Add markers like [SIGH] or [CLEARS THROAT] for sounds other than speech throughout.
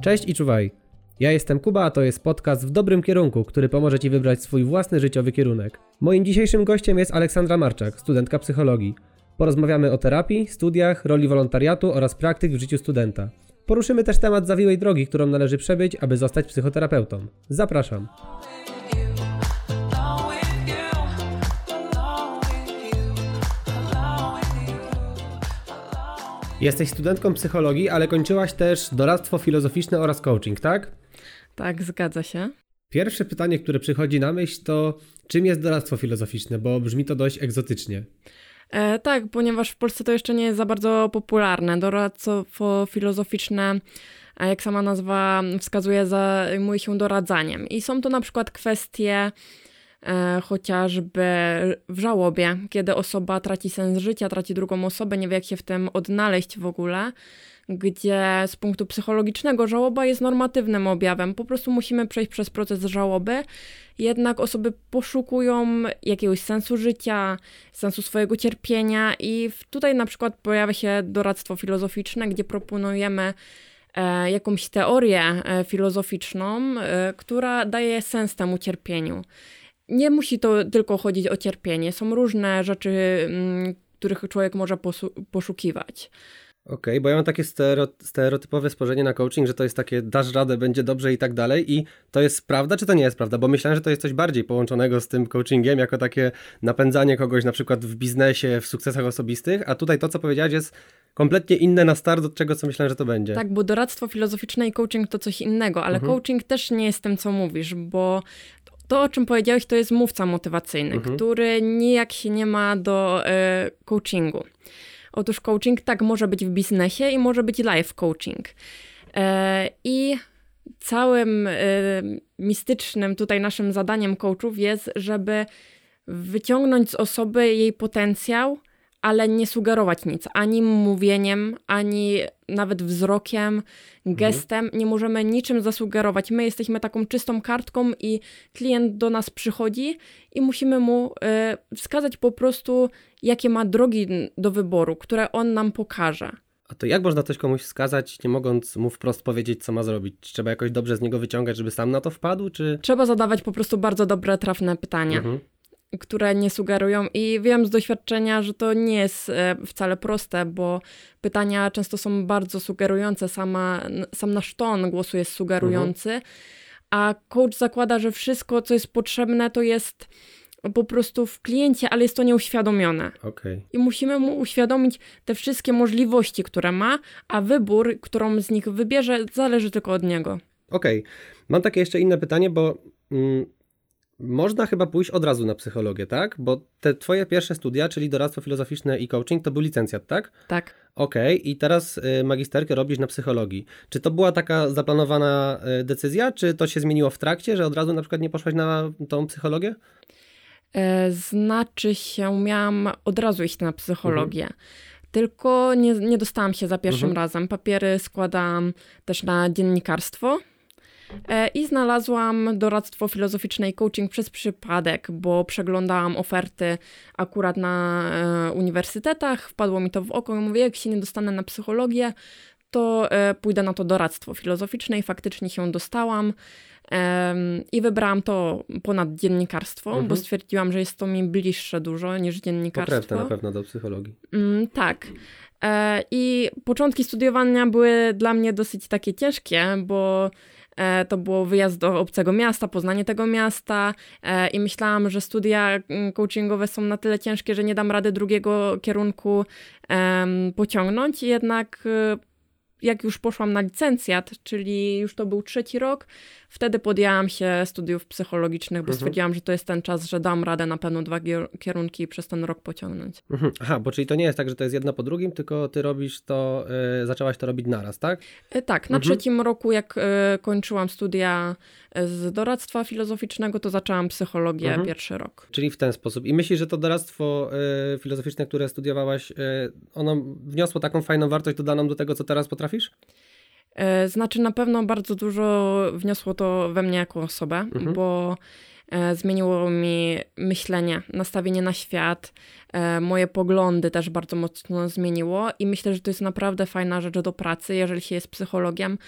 Cześć i czuwaj. Ja jestem Kuba, a to jest podcast w dobrym kierunku, który pomoże Ci wybrać swój własny życiowy kierunek. Moim dzisiejszym gościem jest Aleksandra Marczak, studentka psychologii. Porozmawiamy o terapii, studiach, roli wolontariatu oraz praktyk w życiu studenta. Poruszymy też temat zawiłej drogi, którą należy przebyć, aby zostać psychoterapeutą. Zapraszam. Jesteś studentką psychologii, ale kończyłaś też doradztwo filozoficzne oraz coaching, tak? Tak, zgadza się. Pierwsze pytanie, które przychodzi na myśl, to czym jest doradztwo filozoficzne, bo brzmi to dość egzotycznie. E, tak, ponieważ w Polsce to jeszcze nie jest za bardzo popularne. Doradztwo filozoficzne, jak sama nazwa wskazuje, zajmuje się doradzaniem. I są to na przykład kwestie e, chociażby w żałobie, kiedy osoba traci sens życia, traci drugą osobę, nie wie jak się w tym odnaleźć w ogóle, gdzie z punktu psychologicznego żałoba jest normatywnym objawem. Po prostu musimy przejść przez proces żałoby, jednak osoby poszukują jakiegoś sensu życia, sensu swojego cierpienia i tutaj na przykład pojawia się doradztwo filozoficzne, gdzie proponujemy e, jakąś teorię e, filozoficzną, e, która daje sens temu cierpieniu nie musi to tylko chodzić o cierpienie. Są różne rzeczy, mm, których człowiek może poszukiwać. Okej, okay, bo ja mam takie stereotypowe spojrzenie na coaching, że to jest takie dasz radę, będzie dobrze i tak dalej i to jest prawda, czy to nie jest prawda? Bo myślałem, że to jest coś bardziej połączonego z tym coachingiem, jako takie napędzanie kogoś na przykład w biznesie, w sukcesach osobistych, a tutaj to, co powiedziałeś jest kompletnie inne na start od czego, co myślałem, że to będzie. Tak, bo doradztwo filozoficzne i coaching to coś innego, ale mhm. coaching też nie jest tym, co mówisz, bo to, o czym powiedziałeś, to jest mówca motywacyjny, mhm. który nijak się nie ma do y, coachingu. Otóż coaching tak może być w biznesie i może być life coaching. E, I całym e, mistycznym tutaj naszym zadaniem coachów jest, żeby wyciągnąć z osoby jej potencjał, ale nie sugerować nic, ani mówieniem, ani nawet wzrokiem, mhm. gestem. Mhm. Nie możemy niczym zasugerować. My jesteśmy taką czystą kartką i klient do nas przychodzi i musimy mu y, wskazać po prostu, jakie ma drogi do wyboru, które on nam pokaże. A to jak można coś komuś wskazać, nie mogąc mu wprost powiedzieć, co ma zrobić? Trzeba jakoś dobrze z niego wyciągać, żeby sam na to wpadł, czy... Trzeba zadawać po prostu bardzo dobre, trafne pytania. Mhm które nie sugerują i wiem z doświadczenia, że to nie jest e, wcale proste, bo pytania często są bardzo sugerujące, sama, sam nasz ton głosu jest sugerujący, mhm. a coach zakłada, że wszystko, co jest potrzebne, to jest po prostu w kliencie, ale jest to nieuświadomione. Okay. I musimy mu uświadomić te wszystkie możliwości, które ma, a wybór, którą z nich wybierze, zależy tylko od niego. Okej. Okay. Mam takie jeszcze inne pytanie, bo mm, można chyba pójść od razu na psychologię, tak? Bo te twoje pierwsze studia, czyli doradztwo filozoficzne i coaching, to był licencjat, tak? Tak. Okej, okay. i teraz y, magisterkę robisz na psychologii. Czy to była taka zaplanowana y, decyzja, czy to się zmieniło w trakcie, że od razu na przykład nie poszłaś na tą psychologię? E, znaczy się, miałam od razu iść na psychologię. Mhm. Tylko nie, nie dostałam się za pierwszym mhm. razem. Papiery składałam też na dziennikarstwo. E, I znalazłam doradztwo filozoficzne i coaching przez przypadek, bo przeglądałam oferty akurat na e, uniwersytetach, wpadło mi to w oko i mówię, jak się nie dostanę na psychologię, to e, pójdę na to doradztwo filozoficzne i faktycznie się dostałam. I wybrałam to ponad dziennikarstwo, mhm. bo stwierdziłam, że jest to mi bliższe dużo niż dziennikarstwo. Pokrewne na pewno do psychologii. Mm, tak. I początki studiowania były dla mnie dosyć takie ciężkie, bo to było wyjazd do obcego miasta, poznanie tego miasta e, i myślałam, że studia mm, coachingowe są na tyle ciężkie, że nie dam rady drugiego kierunku pociągnąć. Jednak e, jak już poszłam na licencjat, czyli już to był trzeci rok, wtedy podjęłam się studiów psychologicznych, bo mhm. stwierdziłam, że to jest ten czas, że dam radę na pewno dwa kierunki przez ten rok pociągnąć. Mhm. Aha, bo czyli to nie jest tak, że to jest jedno po drugim, tylko ty robisz to, yy, zaczęłaś to robić naraz, tak? Yy, tak, na mhm. trzecim roku, jak yy, kończyłam studia z doradztwa filozoficznego, to zaczęłam psychologię mhm. pierwszy rok. Czyli w ten sposób. I myślisz, że to doradztwo filozoficzne, które studiowałaś, ono wniosło taką fajną wartość dodaną do tego, co teraz potrafisz? E, znaczy, na pewno bardzo dużo wniosło to we mnie jako osobę, mhm. bo e, zmieniło mi myślenie, nastawienie na świat, e, moje poglądy też bardzo mocno zmieniło i myślę, że to jest naprawdę fajna rzecz do pracy, jeżeli się jest psychologiem,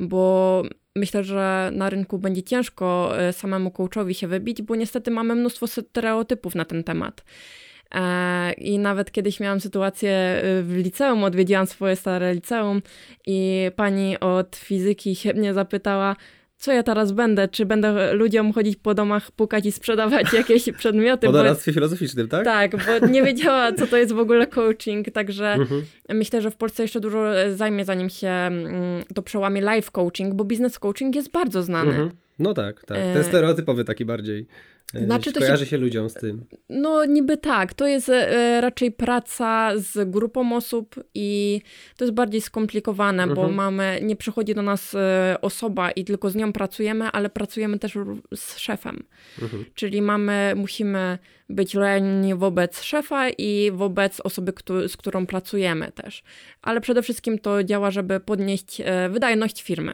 bo myślę, że na rynku będzie ciężko e, samemu coachowi się wybić, bo niestety mamy mnóstwo stereotypów na ten temat. E, I nawet kiedyś miałam sytuację e, w liceum, odwiedziłam swoje stare liceum i pani od fizyki się mnie zapytała, co ja teraz będę? Czy będę ludziom chodzić po domach, pukać i sprzedawać [LAUGHS] jakieś przedmioty? Po doradztwie filozoficznym, tak? Tak, bo nie wiedziała, co to jest w ogóle coaching, także [LAUGHS] mhm. myślę, że w Polsce jeszcze dużo zajmie, zanim się mm, to przełamie life coaching, bo business coaching jest bardzo znany. Mhm. No tak, tak. Ten e, stereotypowy taki bardziej. E, znaczy, to kojarzy się... się ludziom z tym. No niby tak, to jest e, raczej praca z grupą osób i to jest bardziej skomplikowane, mhm. bo mamy, nie przychodzi do nas e, osoba i tylko z nią pracujemy, ale pracujemy też z szefem. Mhm. Czyli mamy, musimy być lojalni wobec szefa i wobec osoby, z którą pracujemy też. Ale przede wszystkim to działa, żeby podnieść wydajność firmy.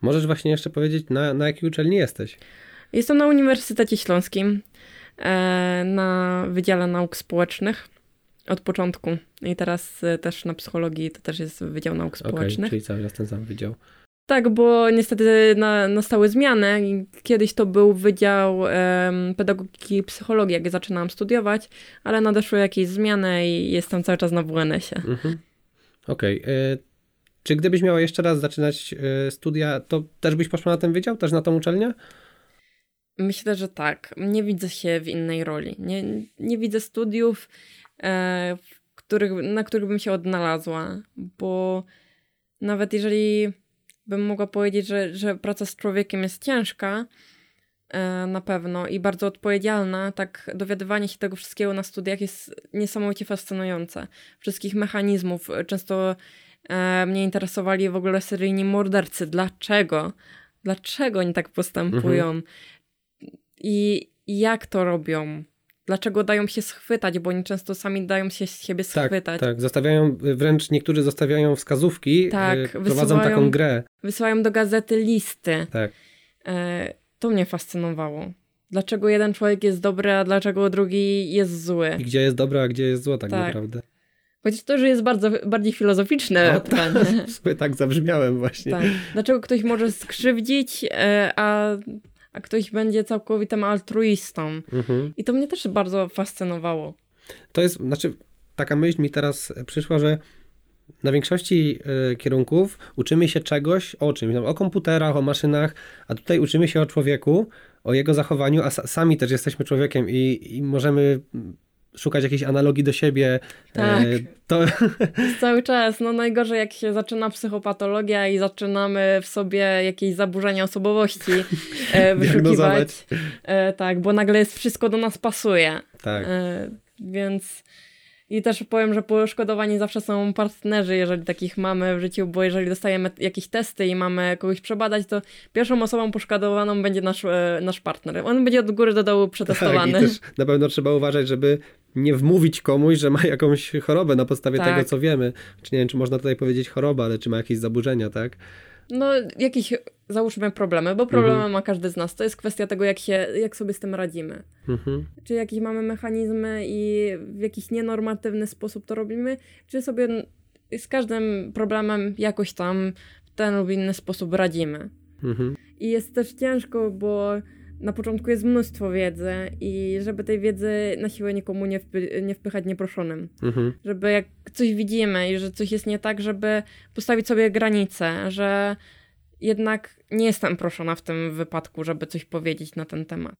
Możesz właśnie jeszcze powiedzieć, na, na jakiej uczelni jesteś? Jestem na Uniwersytecie Śląskim e, na Wydziale Nauk Społecznych od początku i teraz e, też na psychologii to też jest Wydział Nauk Społecznych. Okay, czyli cały czas ten sam wydział. Tak, bo niestety na, nastały zmiany. Kiedyś to był Wydział um, Pedagogiki i Psychologii, jak zaczynałam studiować, ale nadeszły jakieś zmiany i jestem cały czas na WNS-ie. Mhm. Okej. Okay. E, czy gdybyś miała jeszcze raz zaczynać studia, to też byś poszła na ten wydział, też na tą uczelnię? Myślę, że tak. Nie widzę się w innej roli. Nie, nie widzę studiów, e, których, na których bym się odnalazła, bo nawet jeżeli bym mogła powiedzieć, że, że praca z człowiekiem jest ciężka, e, na pewno i bardzo odpowiedzialna, tak dowiadywanie się tego wszystkiego na studiach jest niesamowicie fascynujące. Wszystkich mechanizmów. Często e, mnie interesowali w ogóle seryjni mordercy. Dlaczego? Dlaczego oni tak postępują? Mhm i jak to robią. Dlaczego dają się schwytać, bo oni często sami dają się z siebie tak, schwytać. Tak, tak. Zostawiają, wręcz niektórzy zostawiają wskazówki, tak, yy, prowadzą taką grę. Wysyłają do gazety listy. Tak. E, to mnie fascynowało. Dlaczego jeden człowiek jest dobry, a dlaczego drugi jest zły. I gdzie jest dobre, a gdzie jest zło tak, tak. naprawdę. Chociaż to, że jest bardzo, bardziej filozoficzne o, [LAUGHS] pytanie. Tak, [LAUGHS] tak zabrzmiałem właśnie. Tak. Dlaczego ktoś może skrzywdzić, e, a a ktoś będzie całkowitym altruistą. Mhm. I to mnie też bardzo fascynowało. To jest, znaczy, taka myśl mi teraz przyszła, że na większości y, kierunków uczymy się czegoś o czymś, o komputerach, o maszynach, a tutaj uczymy się o człowieku, o jego zachowaniu, a sami też jesteśmy człowiekiem i, i możemy szukać jakiejś analogii do siebie. E, tak. To... Cały czas. No najgorzej jak się zaczyna psychopatologia i zaczynamy w sobie jakieś zaburzenia osobowości e, [LAUGHS] wyszukiwać. E, tak, bo nagle jest wszystko do nas pasuje. Tak. Więc i też powiem, że poszkodowani zawsze są partnerzy, jeżeli takich mamy w życiu, bo jeżeli dostajemy jakieś testy i mamy kogoś przebadać, to pierwszą osobą poszkodowaną będzie nasz, e, nasz partner. On będzie od góry do dołu przetestowany. Tak, i też na pewno trzeba uważać, żeby nie wmówić komuś, że ma jakąś chorobę na podstawie tak. tego, co wiemy. Czy nie wiem, czy można tutaj powiedzieć choroba, ale czy ma jakieś zaburzenia, tak? No, jakieś załóżmy problemy, bo problemy mhm. ma każdy z nas. To jest kwestia tego, jak, się, jak sobie z tym radzimy. Mhm. Czy jakieś mamy mechanizmy i w jakiś nienormatywny sposób to robimy, czy sobie z każdym problemem jakoś tam w ten lub inny sposób radzimy. Mhm. I jest też ciężko, bo na początku jest mnóstwo wiedzy i żeby tej wiedzy na siłę nikomu nie, wpy nie wpychać nieproszonym. Mhm. Żeby jak coś widzimy i że coś jest nie tak, żeby postawić sobie granice, że jednak nie jestem proszona w tym wypadku, żeby coś powiedzieć na ten temat.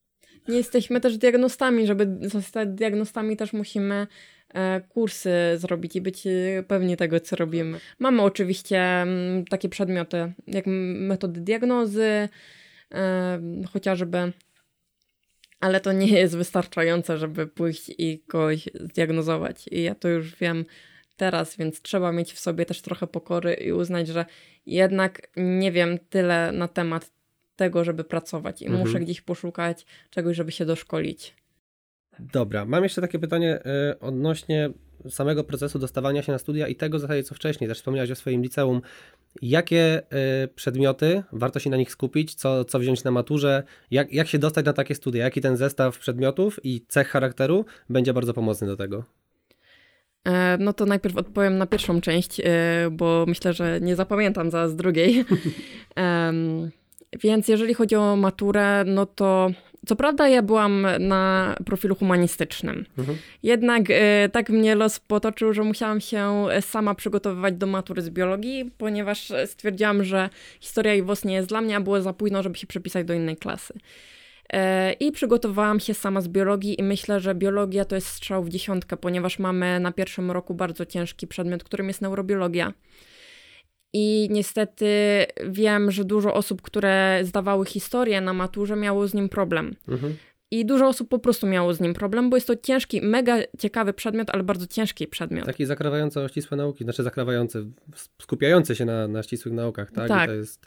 Nie jesteśmy też diagnostami, żeby zostać diagnostami też musimy e, kursy zrobić i być e, pewni tego, co robimy. Mamy oczywiście mm, takie przedmioty jak metody diagnozy, chociażby, ale to nie jest wystarczające, żeby pójść i kogoś zdiagnozować. I ja to już wiem teraz, więc trzeba mieć w sobie też trochę pokory i uznać, że jednak nie wiem tyle na temat tego, żeby pracować i mhm. muszę gdzieś poszukać czegoś, żeby się doszkolić. Dobra, mam jeszcze takie pytanie y, odnośnie samego procesu dostawania się na studia i tego w zasadzie co wcześniej, też wspomniałeś o swoim liceum. Jakie y, przedmioty warto się na nich skupić, co, co wziąć na maturze, jak, jak się dostać na takie studia, jaki ten zestaw przedmiotów i cech charakteru będzie bardzo pomocny do tego? E, no to najpierw odpowiem na pierwszą część, e, bo myślę, że nie zapamiętam zaraz drugiej. [LAUGHS] Więc jeżeli chodzi o maturę, no to co prawda ja byłam na profilu humanistycznym. Mhm. Jednak e, tak mnie los potoczył, że musiałam się sama przygotowywać do matury z biologii, ponieważ stwierdziłam, że historia i WOS nie jest dla mnie, a było za późno, żeby się przepisać do innej klasy. I przygotowałam się sama z biologii i myślę, że biologia to jest strzał w dziesiątkę, ponieważ mamy na pierwszym roku bardzo ciężki przedmiot, którym jest neurobiologia. I niestety wiem, że dużo osób, które zdawały historię na maturze, miało z nim problem. Mhm. I dużo osób po prostu miało z nim problem, bo jest to ciężki, mega ciekawy przedmiot, ale bardzo ciężki przedmiot. Taki zakrawający o ścisłe nauki, znaczy zakrawający, skupiający się na, na ścisłych naukach, tak? tak. I to jest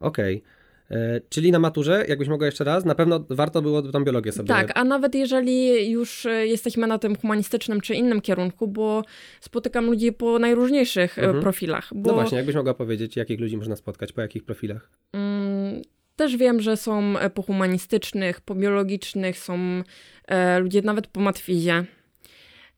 okej. Okay. E, czyli na maturze, jakbyś mogła jeszcze raz, na pewno warto było tą biologię sobie. Tak, a nawet jeżeli już e, jesteśmy na tym humanistycznym czy innym kierunku, bo spotykam ludzi po najróżniejszych e, mhm. profilach. Bo... No właśnie, jakbyś mogła powiedzieć, jakich ludzi można spotkać, po jakich profilach? Mm, też wiem, że są po humanistycznych, po biologicznych, są e, ludzie nawet po matwizie.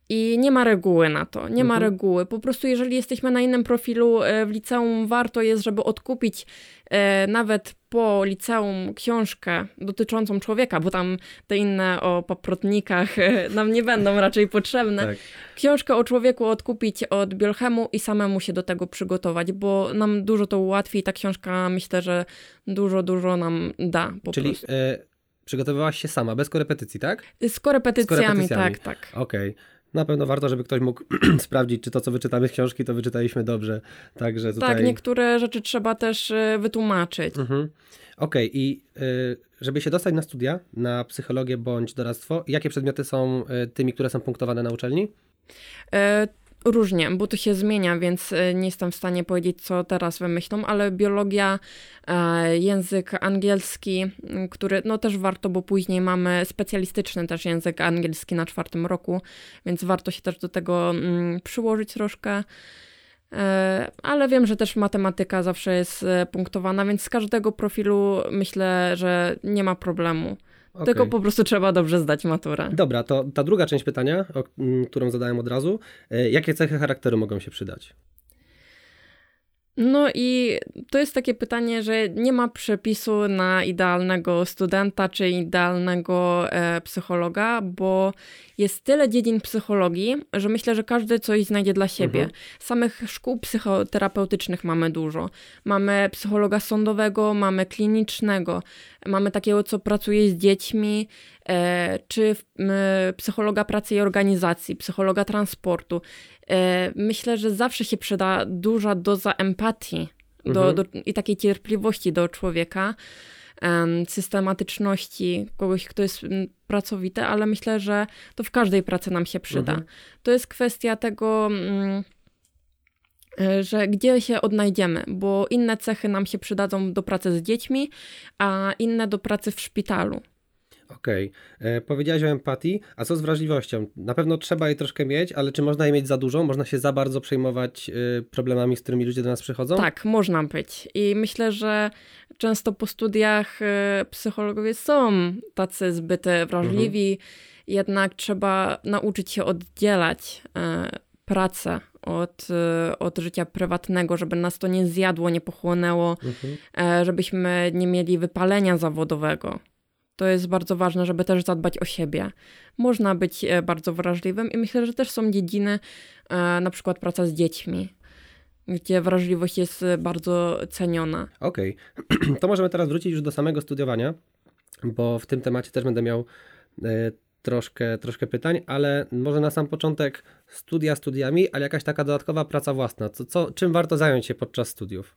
I nie ma reguły na to, nie mhm. ma reguły. Po prostu, jeżeli jesteśmy na innym profilu w liceum, warto jest, żeby odkupić e, nawet po liceum książkę dotyczącą człowieka, bo tam te inne o paprotnikach e, nam nie będą raczej potrzebne. Tak. Książkę o człowieku odkupić od Biolchemu i samemu się do tego przygotować, bo nam dużo to ułatwi i ta książka myślę, że dużo, dużo nam da po Czyli, prostu. E, przygotowywałaś się sama, bez korepetycji, tak? Z korepetycjami, Z korepetycjami. tak, tak. Okej. Okay na pewno warto, żeby ktoś mógł [CLEARS THROAT] sprawdzić, czy to, co wyczytamy z książki, to wyczytaliśmy dobrze. Także tutaj... Tak, niektóre rzeczy trzeba też y, wytłumaczyć. Mhm. Okej, okay. i y, żeby się dostać na studia, na psychologię bądź doradztwo, jakie przedmioty są y, tymi, które są punktowane na uczelni? Różnie, bo to się zmienia, więc e, nie jestem w stanie powiedzieć, co teraz wymyślą, ale biologia, e, język angielski, który no też warto, bo później mamy specjalistyczny też język angielski na czwartym roku, więc warto się też do tego przyłożyć troszkę. E, ale wiem, że też matematyka zawsze jest punktowana, więc z każdego profilu myślę, że nie ma problemu. Okay. Tylko po prostu trzeba dobrze zdać maturę. Dobra, to ta druga część pytania, o, którą zadałem od razu. E, jakie cechy charakteru mogą się przydać? No i to jest takie pytanie, że nie ma przepisu na idealnego studenta czy idealnego e, psychologa, bo jest tyle dziedzin psychologii, że myślę, że każdy coś znajdzie dla siebie. Mhm. Samych szkół psychoterapeutycznych mamy dużo. Mamy psychologa sądowego, mamy klinicznego, mamy takiego, co pracuje z dziećmi, e, czy psychologa pracy i organizacji, psychologa transportu. E, myślę, że zawsze się przyda duża doza empatii do, mhm. do, i takiej cierpliwości do człowieka, systematyczności kogoś, kto jest pracowity, ale myślę, że to w każdej pracy nam się przyda. Mhm. To jest kwestia tego mm, że gdzie się odnajdziemy, bo inne cechy nam się przydadzą do pracy z dziećmi, a inne do pracy w szpitalu. Okej. Okay. E, powiedziałaś o empatii, a co z wrażliwością? Na pewno trzeba jej troszkę mieć, ale czy można jej mieć za dużo? Można się za bardzo przejmować y, problemami, z którymi ludzie do nas przychodzą? Tak, można być. I myślę, że często po studiach psychologowie są tacy zbyt wrażliwi, mhm. jednak trzeba nauczyć się oddzielać pracę od, od życia prywatnego, żeby nas to nie zjadło, nie pochłonęło, mhm. żebyśmy nie mieli wypalenia zawodowego. To jest bardzo ważne, żeby też zadbać o siebie. Można być e, bardzo wrażliwym i myślę, że też są dziedziny, e, na przykład praca z dziećmi, gdzie wrażliwość jest e, bardzo ceniona. Okej, okay. [CLEARS THROAT] to możemy teraz wrócić już do samego studiowania, bo w tym temacie też będę miał troszkę, troszkę pytań, ale może na sam początek studia studiami, ale jakaś taka dodatkowa praca własna. Co, co, czym warto zająć się podczas studiów?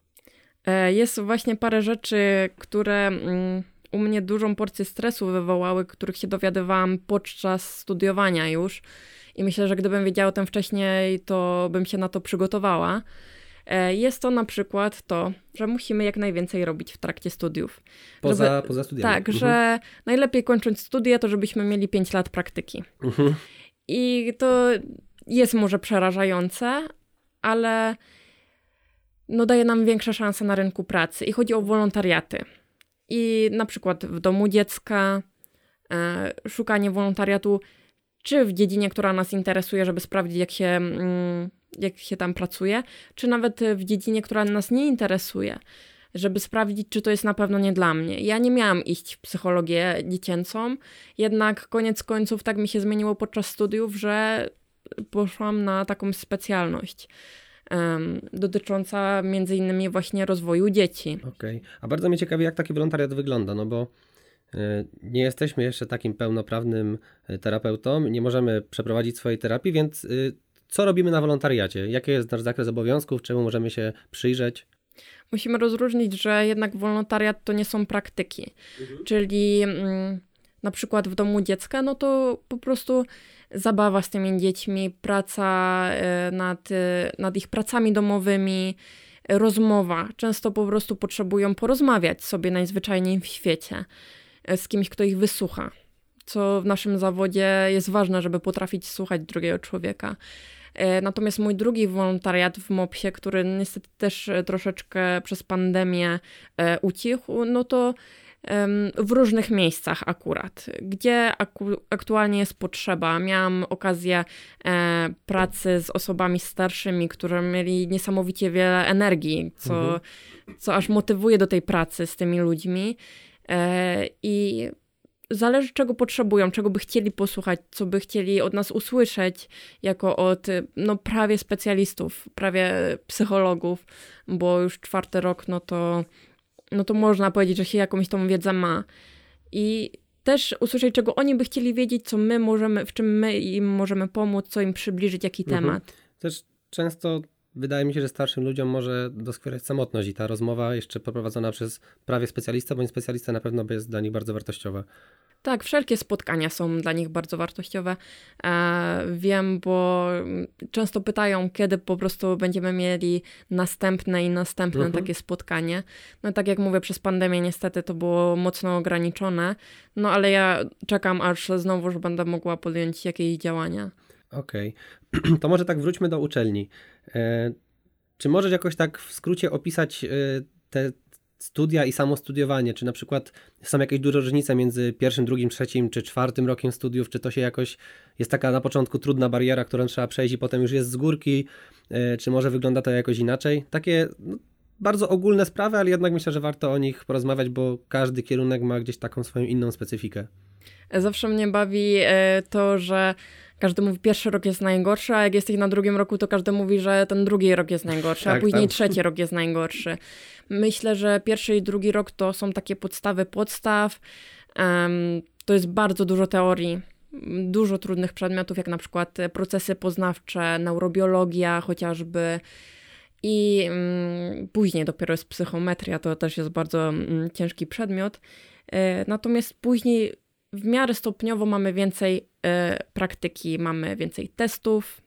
Jest właśnie parę rzeczy, które mm, u mnie dużą porcję stresu wywołały, których się dowiadywałam podczas studiowania już. I myślę, że gdybym wiedziała o tym wcześniej, to bym się na to przygotowała. E, jest to na przykład to, że musimy jak najwięcej robić w trakcie studiów. Poza, żeby, poza studiami. Tak, mhm. że najlepiej kończąc studia, to żebyśmy mieli 5 lat praktyki. Mhm. I to jest może przerażające, ale no daje nam większe szanse na rynku pracy. I chodzi o wolontariaty i na przykład w domu dziecka, e, szukanie wolontariatu czy w dziedzinie, która nas interesuje, żeby sprawdzić, jak się, mm, jak się tam pracuje, czy nawet w dziedzinie, która nas nie interesuje, żeby sprawdzić, czy to jest na pewno nie dla mnie. Ja nie miałam iść w psychologię dziecięcą, jednak koniec końców tak mi się zmieniło podczas studiów, że poszłam na taką specjalność dotycząca między innymi właśnie rozwoju dzieci. Okej, okay. a bardzo mnie ciekawi, jak taki wolontariat wygląda, no bo nie jesteśmy jeszcze takim pełnoprawnym e, terapeutą, nie możemy przeprowadzić swojej terapii, więc y, co robimy na wolontariacie? Jaki jest nasz zakres obowiązków? Czemu możemy się przyjrzeć? Musimy rozróżnić, że jednak wolontariat to nie są praktyki, mhm. czyli mm, na przykład w domu dziecka, no to po prostu zabawa z tymi dziećmi, praca e, nad, e, nad ich pracami domowymi, rozmowa. Często po prostu potrzebują porozmawiać sobie najzwyczajniej w świecie e, z kimś, kto ich wysłucha. Co w naszym zawodzie jest ważne, żeby potrafić słuchać drugiego człowieka. Natomiast mój drugi wolontariat w MOPS-ie, który niestety też troszeczkę przez pandemię ucichł, no to w różnych miejscach akurat, gdzie aktualnie jest potrzeba. Miałam okazję e, pracy z osobami starszymi, które mieli niesamowicie wiele energii, co, mhm. co aż motywuje do tej pracy z tymi ludźmi. E, I zależy, czego potrzebują, czego by chcieli posłuchać, co by chcieli od nas usłyszeć, jako od no, prawie specjalistów, prawie psychologów, bo już czwarty rok, no to no to można powiedzieć, że się jakąś tą wiedzę ma. I też usłyszeć, czego oni by chcieli wiedzieć, co my możemy, w czym my im możemy pomóc, co im przybliżyć, jaki mhm. temat. Też często wydaje mi się, że starszym ludziom może doskwierać samotność i ta rozmowa jeszcze poprowadzona przez prawie specjalistę, bądź specjalista na pewno jest dla nich bardzo wartościowa. Tak, wszelkie spotkania są dla nich bardzo wartościowe. E, wiem, bo często pytają, kiedy po prostu będziemy mieli następne i następne mhm. takie spotkanie. No tak jak mówię, przez pandemię niestety to było mocno ograniczone, no ale ja czekam, aż znowu już będę mogła podjąć jakieś działania. Okej, okay. [CLEARS THROAT] to może tak wróćmy do uczelni. E, czy możesz jakoś tak w skrócie opisać e, te studia i samo studiowanie? Czy na przykład są jakieś duże różnice między pierwszym, drugim, trzecim czy czwartym rokiem studiów? Czy to się jakoś jest taka na początku trudna bariera, którą trzeba przejść i potem już jest z górki? E, czy może wygląda to jakoś inaczej? Takie no, bardzo ogólne sprawy, ale jednak myślę, że warto o nich porozmawiać, bo każdy kierunek ma gdzieś taką swoją inną specyfikę. Zawsze mnie bawi to, że każdy mówi, pierwszy rok jest najgorszy, a jak jesteś na drugim roku, to każdy mówi, że ten drugi rok jest najgorszy, tak, a później tak. trzeci rok jest najgorszy. Myślę, że pierwszy i drugi rok to są takie podstawy podstaw. Um, to jest bardzo dużo teorii, dużo trudnych przedmiotów, jak na przykład procesy poznawcze, neurobiologia chociażby. I um, później dopiero jest psychometria, to też jest bardzo um, ciężki przedmiot. E, natomiast później w miarę stopniowo mamy więcej e, praktyki, mamy więcej testów,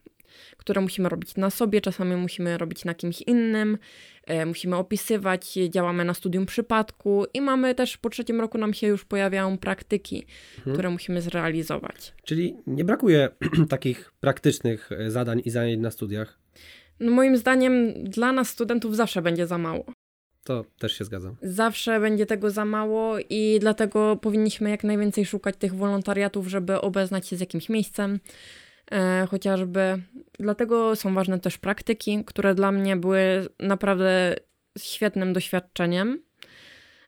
które musimy robić na sobie, czasami musimy robić na kimś innym, e, musimy opisywać, działamy na studium przypadku i mamy też po trzecim roku nam się już pojawiają praktyki, mhm. które musimy zrealizować. Czyli nie brakuje [CLEARS THROAT] takich praktycznych e, zadań i zajęć na studiach? No moim zdaniem dla nas studentów zawsze będzie za mało. To też się zgadzam. Zawsze będzie tego za mało i dlatego powinniśmy jak najwięcej szukać tych wolontariatów, żeby obeznać się z jakimś miejscem. E, chociażby dlatego są ważne też praktyki, które dla mnie były naprawdę świetnym doświadczeniem,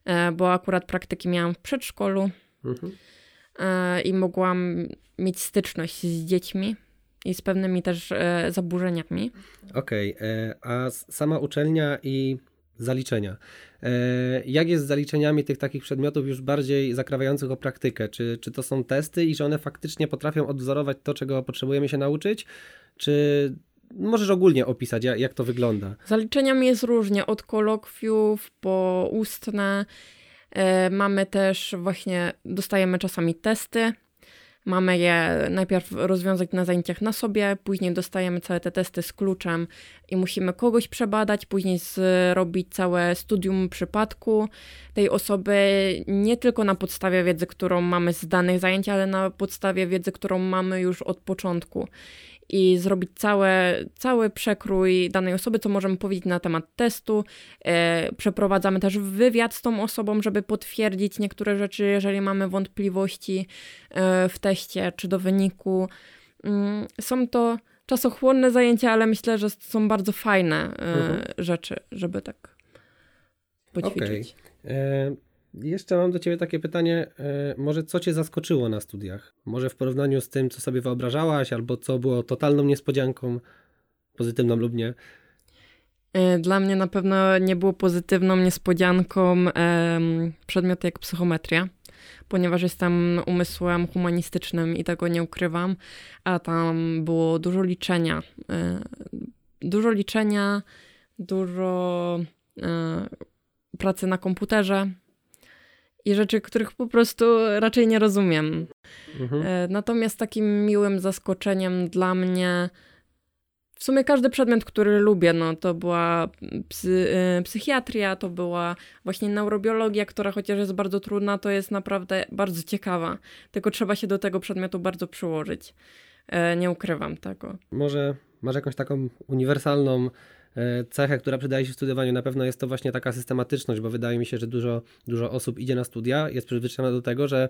e, bo akurat praktyki miałam w przedszkolu mhm. e, i mogłam mieć styczność z dziećmi i z pewnymi też e, zaburzeniami. Okej, okay, e, a sama uczelnia i zaliczenia. E, jak jest z zaliczeniami tych takich przedmiotów już bardziej zakrawających o praktykę? Czy, czy to są testy i że one faktycznie potrafią odwzorować to, czego potrzebujemy się nauczyć? Czy możesz ogólnie opisać, jak, to wygląda? Zaliczeniami jest różnie, od kolokwiów po ustne. E, mamy też właśnie, dostajemy czasami testy Mamy je najpierw rozwiązać na zajęciach na sobie, później dostajemy całe te testy z kluczem i musimy kogoś przebadać, później zrobić całe studium przypadku tej osoby, nie tylko na podstawie wiedzy, którą mamy z danych zajęć, ale na podstawie wiedzy, którą mamy już od początku. I zrobić całe, cały przekrój danej osoby, co możemy powiedzieć na temat testu. E, przeprowadzamy też wywiad z tą osobą, żeby potwierdzić niektóre rzeczy, jeżeli mamy wątpliwości e, w teście czy do wyniku. Mm, są to czasochłonne zajęcia, ale myślę, że są bardzo fajne e, mhm. rzeczy, żeby tak poćwiczyć. Okay. Jeszcze mam do Ciebie takie pytanie, e, może co Cię zaskoczyło na studiach? Może w porównaniu z tym, co sobie wyobrażałaś, albo co było totalną niespodzianką, pozytywną lub nie? E, dla mnie na pewno nie było pozytywną niespodzianką przedmiot jak psychometria, ponieważ jestem umysłem humanistycznym i tego nie ukrywam, a tam było dużo liczenia. E, dużo liczenia, dużo pracy na komputerze, i rzeczy, których po prostu raczej nie rozumiem. Mhm. E, natomiast takim miłym zaskoczeniem dla mnie w sumie każdy przedmiot, który lubię, no to była psy, e, psychiatria, to była właśnie neurobiologia, która chociaż jest bardzo trudna, to jest naprawdę bardzo ciekawa. Tylko trzeba się do tego przedmiotu bardzo przyłożyć. E, nie ukrywam tego. Może masz jakąś taką uniwersalną cechę, która przydaje się w studiowaniu, na pewno jest to właśnie taka systematyczność, bo wydaje mi się, że dużo, dużo osób idzie na studia, jest przyzwyczajona do tego, że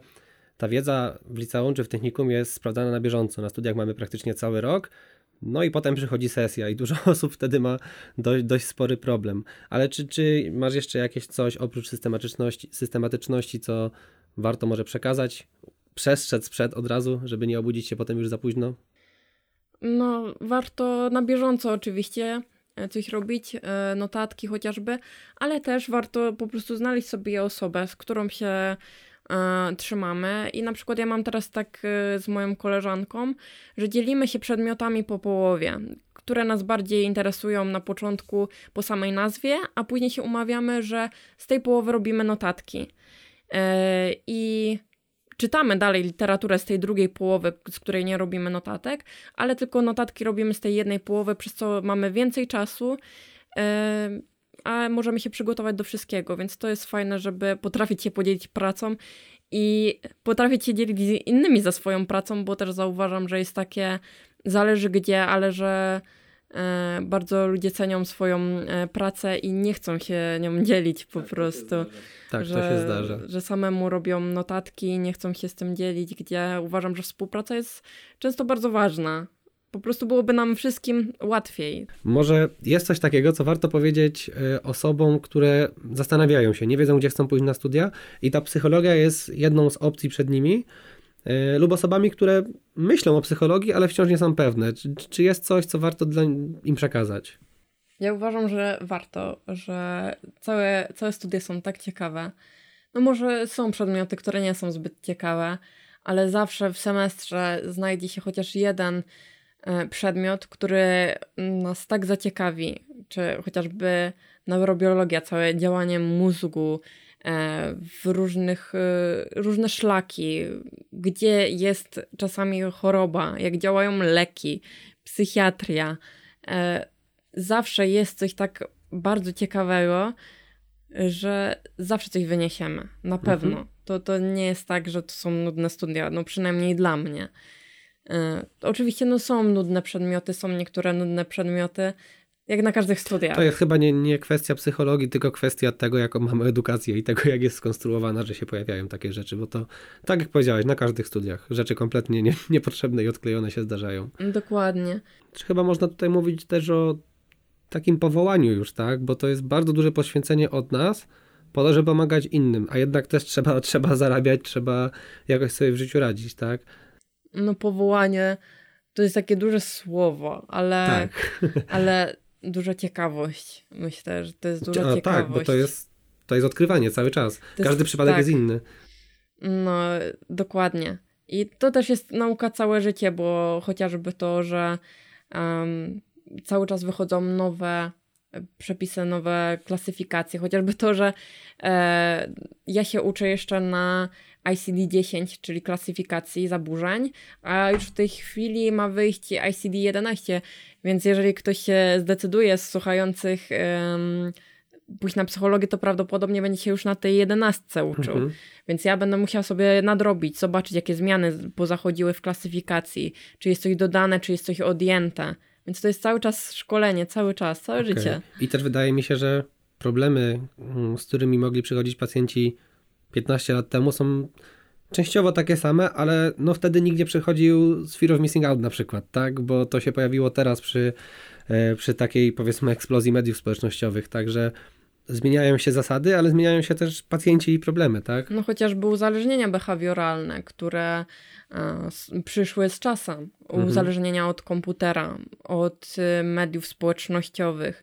ta wiedza w liceum czy w technikum jest sprawdzana na bieżąco. Na studiach mamy praktycznie cały rok, no i potem przychodzi sesja i dużo [LAUGHS] osób wtedy ma dość, dość spory problem. Ale czy, czy masz jeszcze jakieś coś oprócz systematyczności, systematyczności, co warto może przekazać, przestrzec przed od razu, żeby nie obudzić się potem już za późno? No, warto na bieżąco oczywiście E, coś robić, e, notatki chociażby, ale też warto po prostu znaleźć sobie osobę, z którą się e, trzymamy. I na przykład ja mam teraz tak z moją koleżanką, że dzielimy się przedmiotami po połowie, które nas bardziej interesują na początku po samej nazwie, a później się umawiamy, że z tej połowy robimy notatki. I czytamy dalej literaturę z tej drugiej połowy, z której nie robimy notatek, ale tylko notatki robimy z tej jednej połowy, przez co mamy więcej czasu. a możemy się przygotować do wszystkiego, więc to jest fajne, żeby potrafić się podzielić pracą i potrafić się dzielić z innymi za swoją pracą, bo też zauważam, że jest takie zależy gdzie, ale że bardzo ludzie cenią swoją e, pracę i nie chcą się nią [LAUGHS] dzielić po tak, prostu. Tak, że, to się zdarza. Że samemu robią notatki, nie chcą się z tym dzielić, gdzie uważam, że współpraca jest często bardzo ważna. Po prostu byłoby nam wszystkim łatwiej. Może jest coś takiego, co warto powiedzieć e, osobom, które zastanawiają się, nie wiedzą, gdzie chcą pójść na studia, i ta psychologia jest jedną z opcji przed nimi, e, lub osobami, które myślą o psychologii, ale wciąż nie są pewne. Czy, czy jest coś, co warto dla im przekazać? Ja uważam, że warto, że całe, całe studia są tak ciekawe. No może są przedmioty, które nie są zbyt ciekawe, ale zawsze w semestrze znajdzie się chociaż jeden e, przedmiot, który nas tak zaciekawi, czy chociażby neurobiologia, całe działanie mózgu, e, w różnych, e, różne szlaki, gdzie jest czasami choroba, jak działają leki, psychiatria zawsze jest coś tak bardzo ciekawego, że zawsze coś wyniesiemy. Na mhm. pewno. Mhm. To, to nie jest tak, że to są nudne studia, no przynajmniej dla mnie. E, oczywiście no są nudne przedmioty, są niektóre nudne przedmioty, jak na każdych studiach. To jest chyba nie, nie kwestia psychologii, tylko kwestia tego, jaką mamy edukację i tego, jak jest skonstruowana, że się pojawiają takie rzeczy, bo to, tak jak powiedziałeś, na każdych studiach rzeczy kompletnie nie, [LAUGHS] niepotrzebne i odklejone się zdarzają. Dokładnie. Czy chyba można tutaj mówić też o takim powołaniu już, tak? Bo to jest bardzo duże poświęcenie od nas po to, żeby pomagać innym, a jednak też trzeba, [LAUGHS] trzeba zarabiać, trzeba jakoś sobie w życiu radzić, tak? No powołanie to jest takie duże słowo, ale, tak. [LAUGHS] ale duża ciekawość. Myślę, że to jest duża a, ciekawość. Tak, bo to jest, to jest odkrywanie cały czas. Każdy przypadek tak. jest inny. No, dokładnie. I to też jest nauka całe życie, bo chociażby to, że um, cały czas wychodzą nowe przepisy, nowe klasyfikacje, chociażby to, że e, ja się uczę jeszcze na ICD-10, czyli klasyfikacji zaburzeń, a już w tej chwili ma wyjść ICD-11, więc jeżeli ktoś się zdecyduje z słuchających pójść na psychologię, to prawdopodobnie będzie się już na tej jedenastce uczył. Mhm. Więc ja będę musiała sobie nadrobić, zobaczyć, jakie zmiany pozachodziły w klasyfikacji, czy jest coś dodane, czy jest coś odjęte. Więc to jest cały czas szkolenie, cały czas, całe okay. życie. I też wydaje mi się, że problemy, mm, z którymi mogli przychodzić pacjenci 15 lat temu są częściowo takie same, ale no wtedy nikt nie przychodził z Fear of Missing Out na przykład, tak? Bo to się pojawiło teraz przy, e, przy takiej powiedzmy eksplozji mediów społecznościowych, także zmieniają się zasady, ale zmieniają się też pacjenci i problemy, tak? No chociażby uzależnienia behawioralne, które e, przyszły z czasem. Mhm. Uzależnienia od komputera, od y, mediów społecznościowych,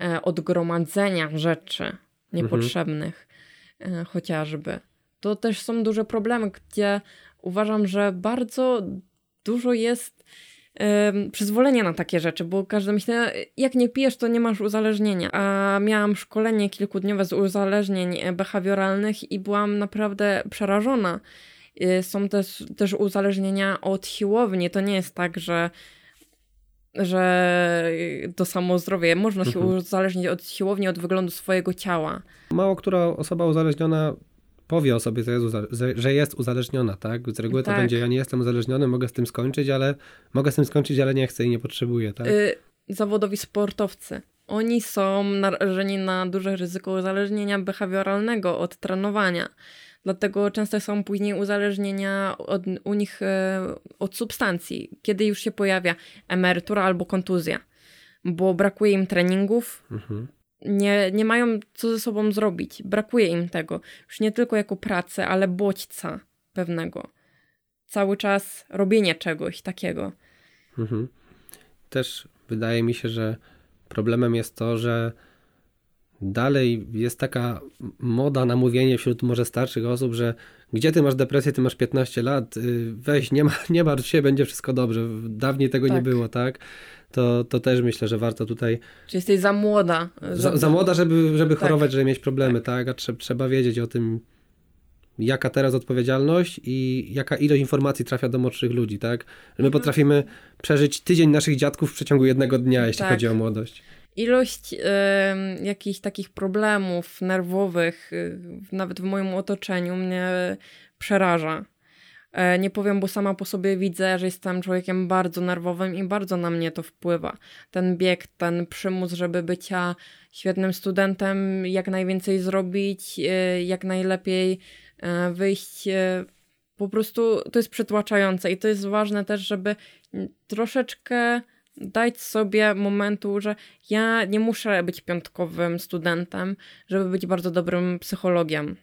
e, od gromadzenia rzeczy niepotrzebnych mhm. Chociażby. To też są duże problemy, gdzie uważam, że bardzo dużo jest przyzwolenia na takie rzeczy, bo każdy myśli, jak nie pijesz, to nie masz uzależnienia. A miałam szkolenie kilkudniowe z uzależnień e, behawioralnych i byłam naprawdę przerażona. E, są też, też uzależnienia od siłowni. To nie jest tak, że że to samo zdrowie. Można się mhm. uzależnić od siłowni, od wyglądu swojego ciała. Mało która osoba uzależniona powie o sobie, że jest, że jest uzależniona, tak? Z reguły tak. to będzie, ja nie jestem uzależniony, mogę z tym skończyć, ale mogę z tym skończyć, ale nie chcę i nie potrzebuję, tak? Y zawodowi sportowcy. Oni są narażeni na duże ryzyko uzależnienia behawioralnego od trenowania. Dlatego często są później uzależnienia od, u nich e, od substancji, kiedy już się pojawia emerytura albo kontuzja, bo brakuje im treningów, mhm nie, nie mają co ze sobą zrobić. Brakuje im tego. Już nie tylko jako pracę, ale bodźca pewnego. Cały czas robienie czegoś takiego. Mhm. Też wydaje mi się, że problemem jest to, że dalej jest taka moda na mówienie wśród może starszych osób, że gdzie ty masz depresję, ty masz 15 lat, y, weź, nie, ma, [LAUGHS] nie martw się, będzie wszystko dobrze. Dawniej tego tak. nie było, tak? To, to też myślę, że warto tutaj... Czy jesteś za młoda? Za, za młoda, żeby, żeby tak. chorować, żeby mieć problemy, tak? tak? A trzeba, trzeba wiedzieć o tym, jaka teraz odpowiedzialność i jaka ilość informacji trafia do młodszych ludzi, tak? Że my mhm. potrafimy przeżyć tydzień naszych dziadków w przeciągu jednego dnia, jeśli tak. chodzi o młodość ilość y, jakichś takich problemów nerwowych, y, nawet w moim otoczeniu, mnie przeraża. E, nie powiem, bo sama po sobie widzę, że jestem człowiekiem bardzo nerwowym i bardzo na mnie to wpływa. Ten bieg, ten przymus, żeby bycia świetnym studentem, jak najwięcej zrobić, y, jak najlepiej e, wyjść. Po prostu to jest przytłaczające i to jest ważne też, żeby troszeczkę dać sobie momentu, że ja nie muszę być piątkowym studentem, żeby być bardzo dobrym psychologiem,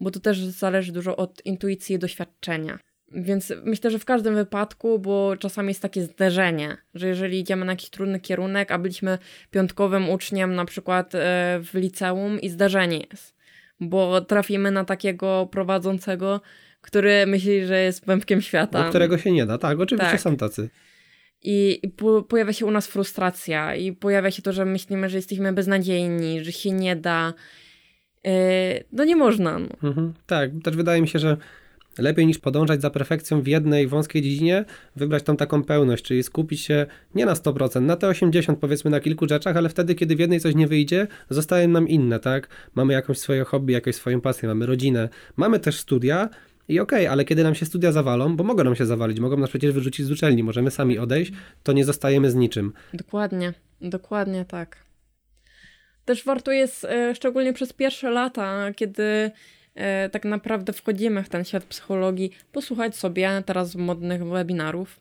bo to też zależy dużo od intuicji i doświadczenia. Więc myślę, że w każdym wypadku, bo czasami jest takie zderzenie, że jeżeli idziemy na jakiś trudny kierunek, a byliśmy piątkowym uczniem na przykład e, w liceum i zderzenie jest, bo trafimy na takiego prowadzącego, który myśli, że jest pępkiem świata. Do którego się nie da, tak, oczywiście tak. są tacy. I, i po, pojawia się u nas frustracja, i pojawia się to, że myślimy, że jesteśmy beznadziejni, że się nie da. Yy, no nie można. No. Mhm, tak, też wydaje mi się, że lepiej niż podążać za perfekcją w jednej wąskiej dziedzinie, wybrać tą taką pełność, czyli skupić się nie na 100%, na te 80% powiedzmy na kilku rzeczach, ale wtedy, kiedy w jednej coś nie wyjdzie, zostają nam inne, tak? Mamy jakąś swoje hobby, jakąś swoją pasję, mamy rodzinę, mamy też studia, i okej, okay, ale kiedy nam się studia zawalą, bo mogą nam się zawalić, mogą nas przecież wyrzucić z uczelni, możemy sami odejść, to nie zostajemy z niczym. Dokładnie, dokładnie tak. Też warto jest, e, szczególnie przez pierwsze lata, kiedy e, tak naprawdę wchodzimy w ten świat psychologii, posłuchać sobie teraz modnych webinarów,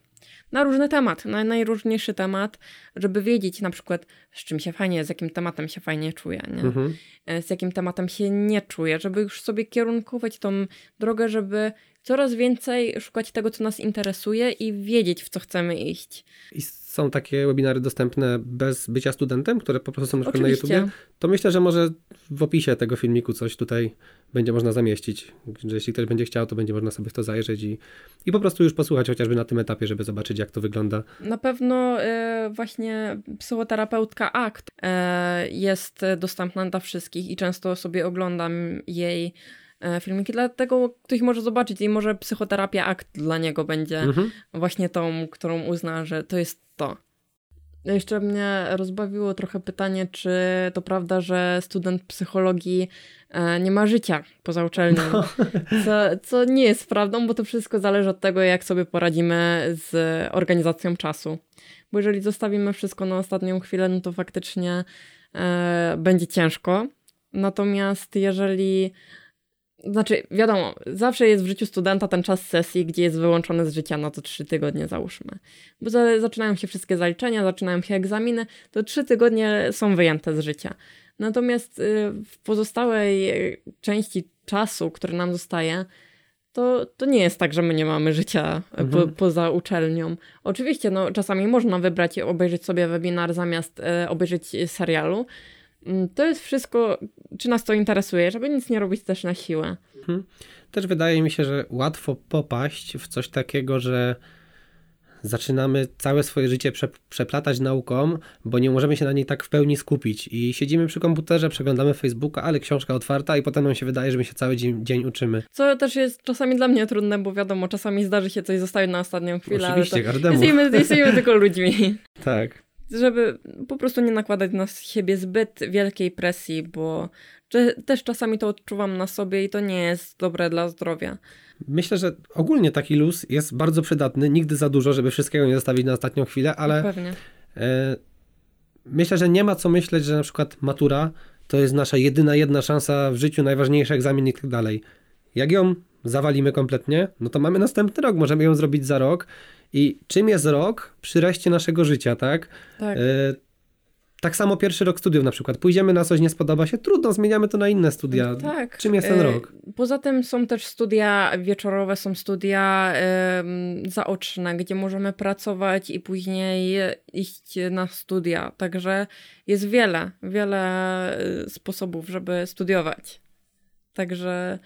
na różny temat, na najróżniejszy temat, żeby wiedzieć na przykład, z czym się fajnie, z jakim tematem się fajnie czuję, nie? Mhm. E, z jakim tematem się nie czuję, żeby już sobie kierunkować tą drogę, żeby coraz więcej szukać tego, co nas interesuje i wiedzieć, w co chcemy iść. I są takie webinary dostępne bez bycia studentem, które po prostu są na przykład na YouTubie, to myślę, że może w opisie tego filmiku coś tutaj będzie można zamieścić. Że jeśli ktoś będzie chciał, to będzie można sobie w to zajrzeć i, i po prostu już posłuchać chociażby na tym etapie, żeby zobaczyć, jak to wygląda. Na pewno y, właśnie psychoterapeutka ACT y, jest dostępna dla wszystkich i często sobie oglądam jej e, filmiki, dlatego ktoś może zobaczyć i może psychoterapia akt dla niego będzie mhm. właśnie tą, którą uzna, że to jest to. Jeszcze mnie rozbawiło trochę pytanie, czy to prawda, że student psychologii e, nie ma życia poza uczelnią. No. [LAUGHS] Co, co nie jest prawdą, bo to wszystko zależy od tego, jak sobie poradzimy z organizacją czasu. Bo jeżeli zostawimy wszystko na ostatnią chwilę, no to faktycznie e, będzie ciężko. Natomiast jeżeli znaczy, wiadomo, zawsze jest w życiu studenta ten czas sesji, gdzie jest wyłączony z życia na to trzy tygodnie, załóżmy. Bo za, zaczynają się wszystkie zaliczenia, zaczynają się egzaminy, to trzy tygodnie są wyjęte z życia. Natomiast y, w pozostałej części czasu, który nam zostaje, to, to nie jest tak, że my nie mamy życia mhm. po, poza uczelnią. Oczywiście, no, czasami można wybrać i obejrzeć sobie webinar zamiast e, obejrzeć serialu, to jest wszystko, czy nas to interesuje, żeby nic nie robić też na siłę. Mhm. Też wydaje mi się, że łatwo popaść w coś takiego, że zaczynamy całe swoje życie prze, przeplatać nauką, bo nie możemy się na niej tak w pełni skupić. I siedzimy przy komputerze, przeglądamy Facebooka, ale książka otwarta i potem nam się wydaje, że my się cały dzień, dzień uczymy. Co też jest czasami dla mnie trudne, bo wiadomo, czasami zdarzy się coś zostawić na ostatnią chwilę. Oczywiście, każdemu. Jesteśmy, jesteśmy tylko ludźmi. tak żeby po prostu nie nakładać na siebie zbyt wielkiej presji, bo też czasami to odczuwam na sobie i to nie jest dobre dla zdrowia. Myślę, że ogólnie taki luz jest bardzo przydatny. Nigdy za dużo, żeby wszystkiego nie zostawić na ostatnią chwilę, ale Pewnie. E, myślę, że nie ma co myśleć, że na przykład matura to jest nasza jedyna jedna szansa w życiu, najważniejszy egzamin i tak dalej. Jak ją zawalimy kompletnie, no to mamy następny rok, możemy ją zrobić za rok i czym jest rok przy reszcie naszego życia, tak? Tak. E, tak samo pierwszy rok studiów na przykład. Pójdziemy na coś, nie spodoba się, trudno, zmieniamy to na inne studia. Tak. Czym jest ten e, rok? Poza tym są też studia wieczorowe, są studia y, zaoczne, gdzie możemy pracować i później iść na studia. Także jest wiele, wiele e, sposobów, żeby studiować. Także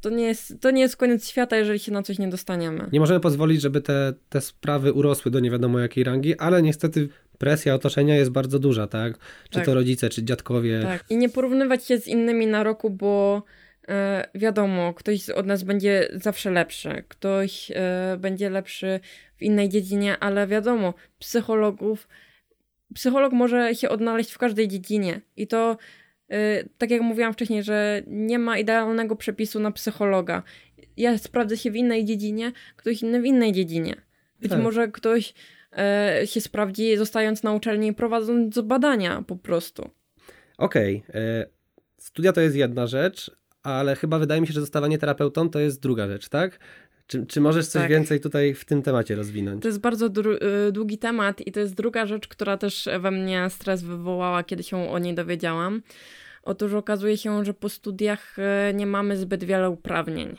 to nie, jest, to nie jest koniec świata, jeżeli się na coś nie dostaniemy. Nie możemy pozwolić, żeby te, te sprawy urosły do nie wiadomo jakiej rangi, ale niestety presja otoczenia jest bardzo duża, tak? Czy tak. to rodzice, czy dziadkowie. Tak. I nie porównywać się z innymi na roku, bo e, wiadomo, ktoś od nas będzie zawsze lepszy, ktoś e, będzie lepszy w innej dziedzinie, ale wiadomo, psychologów, psycholog może się odnaleźć w każdej dziedzinie i to tak jak mówiłam wcześniej, że nie ma idealnego przepisu na psychologa. Ja sprawdzę się w innej dziedzinie, ktoś inny w innej dziedzinie. Być tak. może ktoś e, się sprawdzi, zostając na uczelni i prowadząc badania po prostu. Okej. Okay. E, studia to jest jedna rzecz, ale chyba wydaje mi się, że zostawanie terapeutą to jest druga rzecz, tak? Czy, czy możesz coś tak. więcej tutaj w tym temacie rozwinąć? To jest bardzo y, długi temat i to jest druga rzecz, która też we mnie stres wywołała, kiedy się o niej dowiedziałam. Otóż okazuje się, że po studiach e, nie mamy zbyt wiele uprawnień.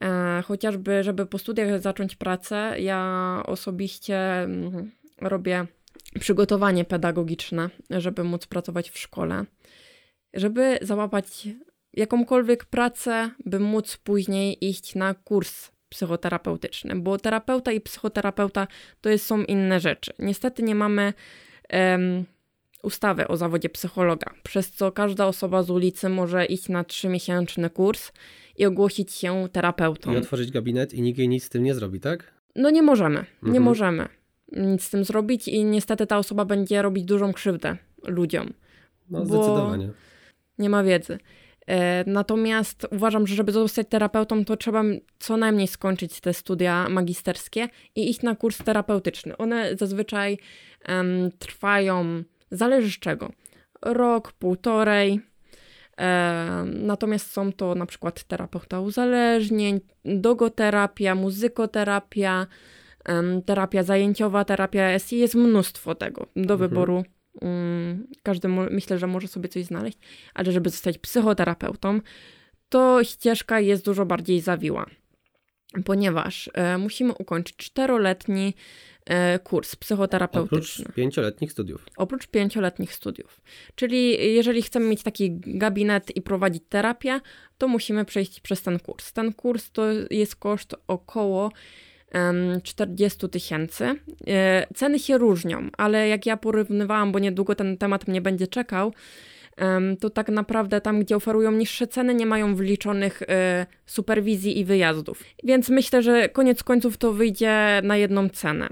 E, chociażby, żeby po studiach zacząć pracę, ja osobiście mm, robię przygotowanie pedagogiczne, żeby móc pracować w szkole. Żeby załapać jakąkolwiek pracę, by móc później iść na kurs psychoterapeutyczny, bo terapeuta i psychoterapeuta to jest, są inne rzeczy. Niestety nie mamy um, ustawy o zawodzie psychologa, przez co każda osoba z ulicy może iść na trzymiesięczny kurs i ogłosić się terapeutą. I otworzyć gabinet i nikt jej nic z tym nie zrobi, tak? No nie możemy, mhm. nie możemy nic z tym zrobić i niestety ta osoba będzie robić dużą krzywdę ludziom. No zdecydowanie. Nie ma wiedzy. E, natomiast uważam, że żeby zostać terapeutą, to trzeba co najmniej skończyć te studia magisterskie i iść na kurs terapeutyczny. One zazwyczaj um, trwają, zależy z czego, rok, półtorej. E, natomiast są to na przykład terapeuta uzależnień, dogoterapia, muzykoterapia, terapia zajęciowa, terapia SI. Jest mnóstwo tego do mhm. wyboru Mm, każdy myślę, że może sobie coś znaleźć, ale żeby zostać psychoterapeutą, to ścieżka jest dużo bardziej zawiła, ponieważ e, musimy ukończyć czteroletni e, kurs psychoterapeutyczny. Oprócz pięcioletnich studiów. Oprócz pięcioletnich studiów. Czyli jeżeli chcemy mieć taki gabinet i prowadzić terapię, to musimy przejść przez ten kurs. Ten kurs to jest koszt około 40 tysięcy. E, ceny się różnią, ale jak ja porównywałam, bo niedługo ten temat mnie będzie czekał, to tak naprawdę tam, gdzie oferują niższe ceny, nie mają wliczonych e, superwizji i wyjazdów. Więc myślę, że koniec końców to wyjdzie na jedną cenę.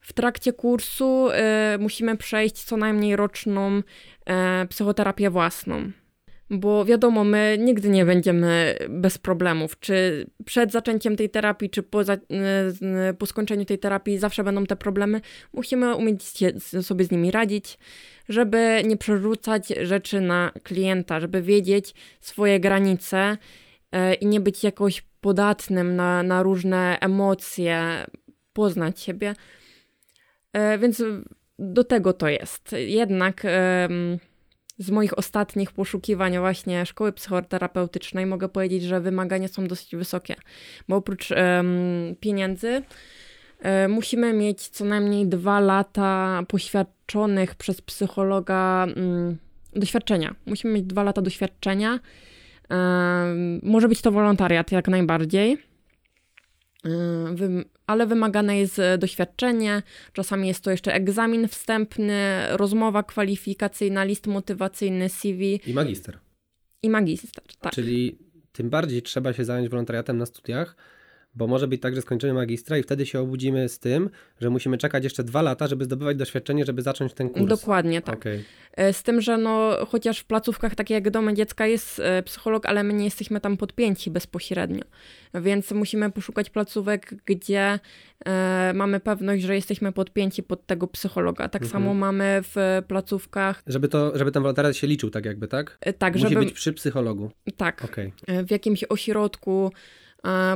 w trakcie kursu e, musimy przejść co najmniej roczną psychoterapię własną. Bo wiadomo, my nigdy nie będziemy bez problemów. Czy przed zaczęciem tej terapii, czy po, za, po skończeniu tej terapii zawsze będą te problemy. Musimy umieć sobie z nimi radzić, żeby nie przerzucać rzeczy na klienta, żeby wiedzieć swoje granice i nie być jakoś podatnym na, na różne emocje, poznać siebie. Więc do tego to jest. Jednak z moich ostatnich poszukiwań właśnie szkoły psychoterapeutycznej mogę powiedzieć, że wymagania są dosyć wysokie, bo oprócz pieniędzy e, musimy mieć co najmniej dwa lata poświadczonych przez psychologa mm, doświadczenia. Musimy mieć dwa lata doświadczenia. Może być to wolontariat jak najbardziej ale wymagane jest e, doświadczenie, czasami jest to jeszcze egzamin wstępny, rozmowa kwalifikacyjna, list motywacyjny, CV. I magister. I magister, tak. Czyli tym bardziej trzeba się zająć wolontariatem na studiach, bo może być tak, że skończymy magistra i wtedy się obudzimy z tym, że musimy czekać jeszcze dwa lata, żeby zdobywać doświadczenie, żeby zacząć ten kurs. Dokładnie tak. Okay. E, z tym, że no, chociaż w placówkach takie jak domy dziecka jest e, psycholog, ale my nie jesteśmy tam podpięci bezpośrednio. Więc musimy poszukać placówek, gdzie e, mamy pewność, że jesteśmy podpięci pod tego psychologa. Tak mhm. samo mamy w placówkach. Żeby, to, żeby ten wolontariat się liczył tak jakby, tak? E, tak, Musi żeby... być przy psychologu. Tak. Okay. W jakimś ośrodku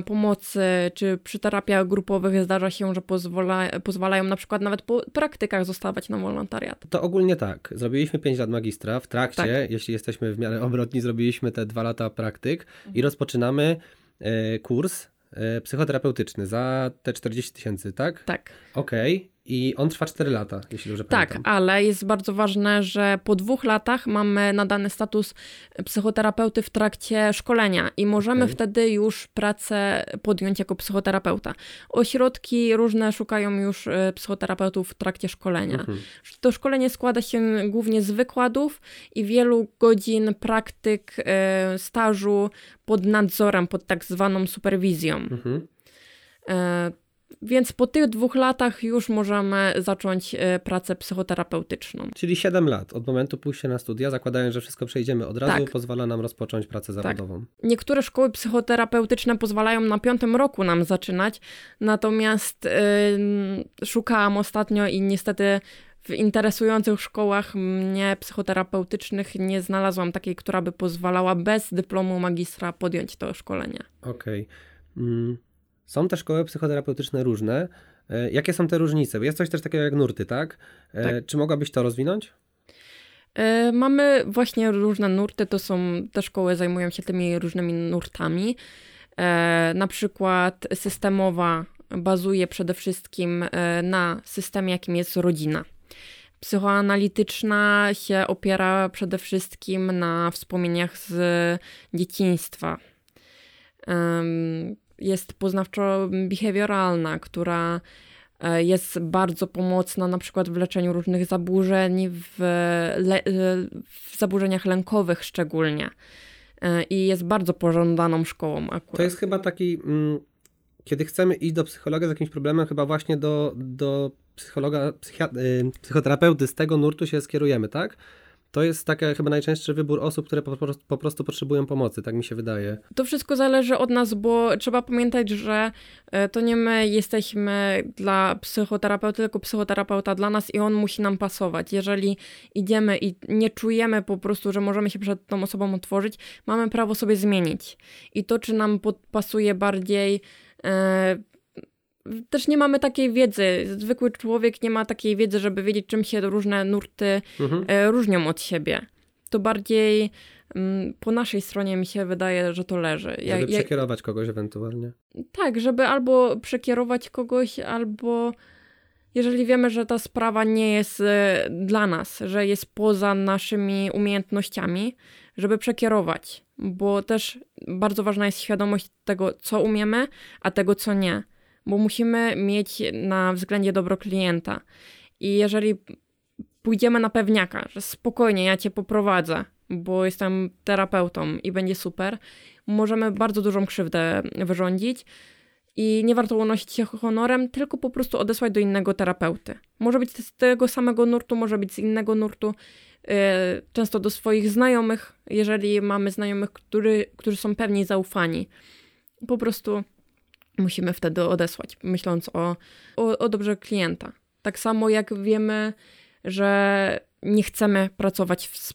pomocy, czy przy terapiach grupowych zdarza się, że pozwala, pozwalają na przykład nawet po praktykach zostawać na wolontariat. To ogólnie tak. Zrobiliśmy 5 lat magistra. W trakcie, tak. jeśli jesteśmy w miarę obrotni, zrobiliśmy te 2 lata praktyk mhm. i rozpoczynamy e, kurs e, psychoterapeutyczny za te 40 tysięcy, tak? Tak. Okej. Okay. I on trwa 4 lata, jeśli dobrze tak, pamiętam. Tak, ale jest bardzo ważne, że po dwóch latach mamy nadany status psychoterapeuty w trakcie szkolenia i możemy okay. wtedy już pracę podjąć jako psychoterapeuta. Ośrodki różne szukają już e, psychoterapeutów w trakcie szkolenia. Mhm. To szkolenie składa się głównie z wykładów i wielu godzin praktyk, e, stażu pod nadzorem, pod tak zwaną superwizją. Mhm. Więc po tych dwóch latach już możemy zacząć e, pracę psychoterapeutyczną. Czyli 7 lat od momentu pójścia na studia, zakładając, że wszystko przejdziemy od razu, tak. pozwala nam rozpocząć pracę tak. zawodową. Tak. Niektóre szkoły psychoterapeutyczne pozwalają na piątym roku nam zaczynać, natomiast yy, szukałam ostatnio i niestety w interesujących szkołach mnie psychoterapeutycznych nie znalazłam takiej, która by pozwalała bez dyplomu magistra podjąć to szkolenie. Okej. Okay. Mm. Są te szkoły psychoterapeutyczne różne. E, jakie są te różnice? Jest coś też takiego jak nurty, tak? E, tak. Czy mogłabyś to rozwinąć? E, mamy właśnie różne nurty, to są te szkoły zajmują się tymi różnymi nurtami. Na przykład systemowa bazuje przede wszystkim na systemie, jakim jest rodzina. Psychoanalityczna się opiera przede wszystkim na wspomnieniach z dzieciństwa jest poznawczo-behawioralna, która e, jest bardzo pomocna na przykład w leczeniu różnych zaburzeń, w, le, w zaburzeniach lękowych szczególnie. E, I jest bardzo pożądaną szkołą akurat. To jest chyba taki, mm, kiedy chcemy iść do psychologa z jakimś problemem, chyba właśnie do, do psychologa, y, psychoterapeuty z tego nurtu się skierujemy, tak? To jest taki chyba najczęstszy wybór osób, które po prostu, po prostu potrzebują pomocy, tak mi się wydaje. To wszystko zależy od nas, bo trzeba pamiętać, że e, to nie my jesteśmy dla psychoterapeuty, tylko psychoterapeuta dla nas i on musi nam pasować. Jeżeli idziemy i nie czujemy po prostu, że możemy się przed tą osobą otworzyć, mamy prawo sobie zmienić. I to, czy nam pasuje bardziej e, też nie mamy takiej wiedzy. Zwykły człowiek nie ma takiej wiedzy, żeby wiedzieć, czym się różne nurty mhm. E, różnią od siebie. To bardziej mm, po naszej stronie mi się wydaje, że to leży. Ja, żeby przekierować ja... kogoś ewentualnie. Tak, żeby albo przekierować kogoś, albo jeżeli wiemy, że ta sprawa nie jest e, dla nas, że jest poza naszymi umiejętnościami, żeby przekierować, bo też bardzo ważna jest świadomość tego, co umiemy, a tego, co nie bo musimy mieć na względzie dobro klienta. I jeżeli pójdziemy na pewniaka, że spokojnie, ja cię poprowadzę, bo jestem terapeutą i będzie super, możemy bardzo dużą krzywdę wyrządzić. i nie warto unosić się honorem, tylko po prostu odesłać do innego terapeuty. Może być z tego samego nurtu, może być z innego nurtu, yy, często do swoich znajomych, jeżeli mamy znajomych, który, którzy są pewni zaufani. Po prostu musimy wtedy odesłać, myśląc o, o, o dobrze klienta. Tak samo jak wiemy, że nie chcemy pracować, w,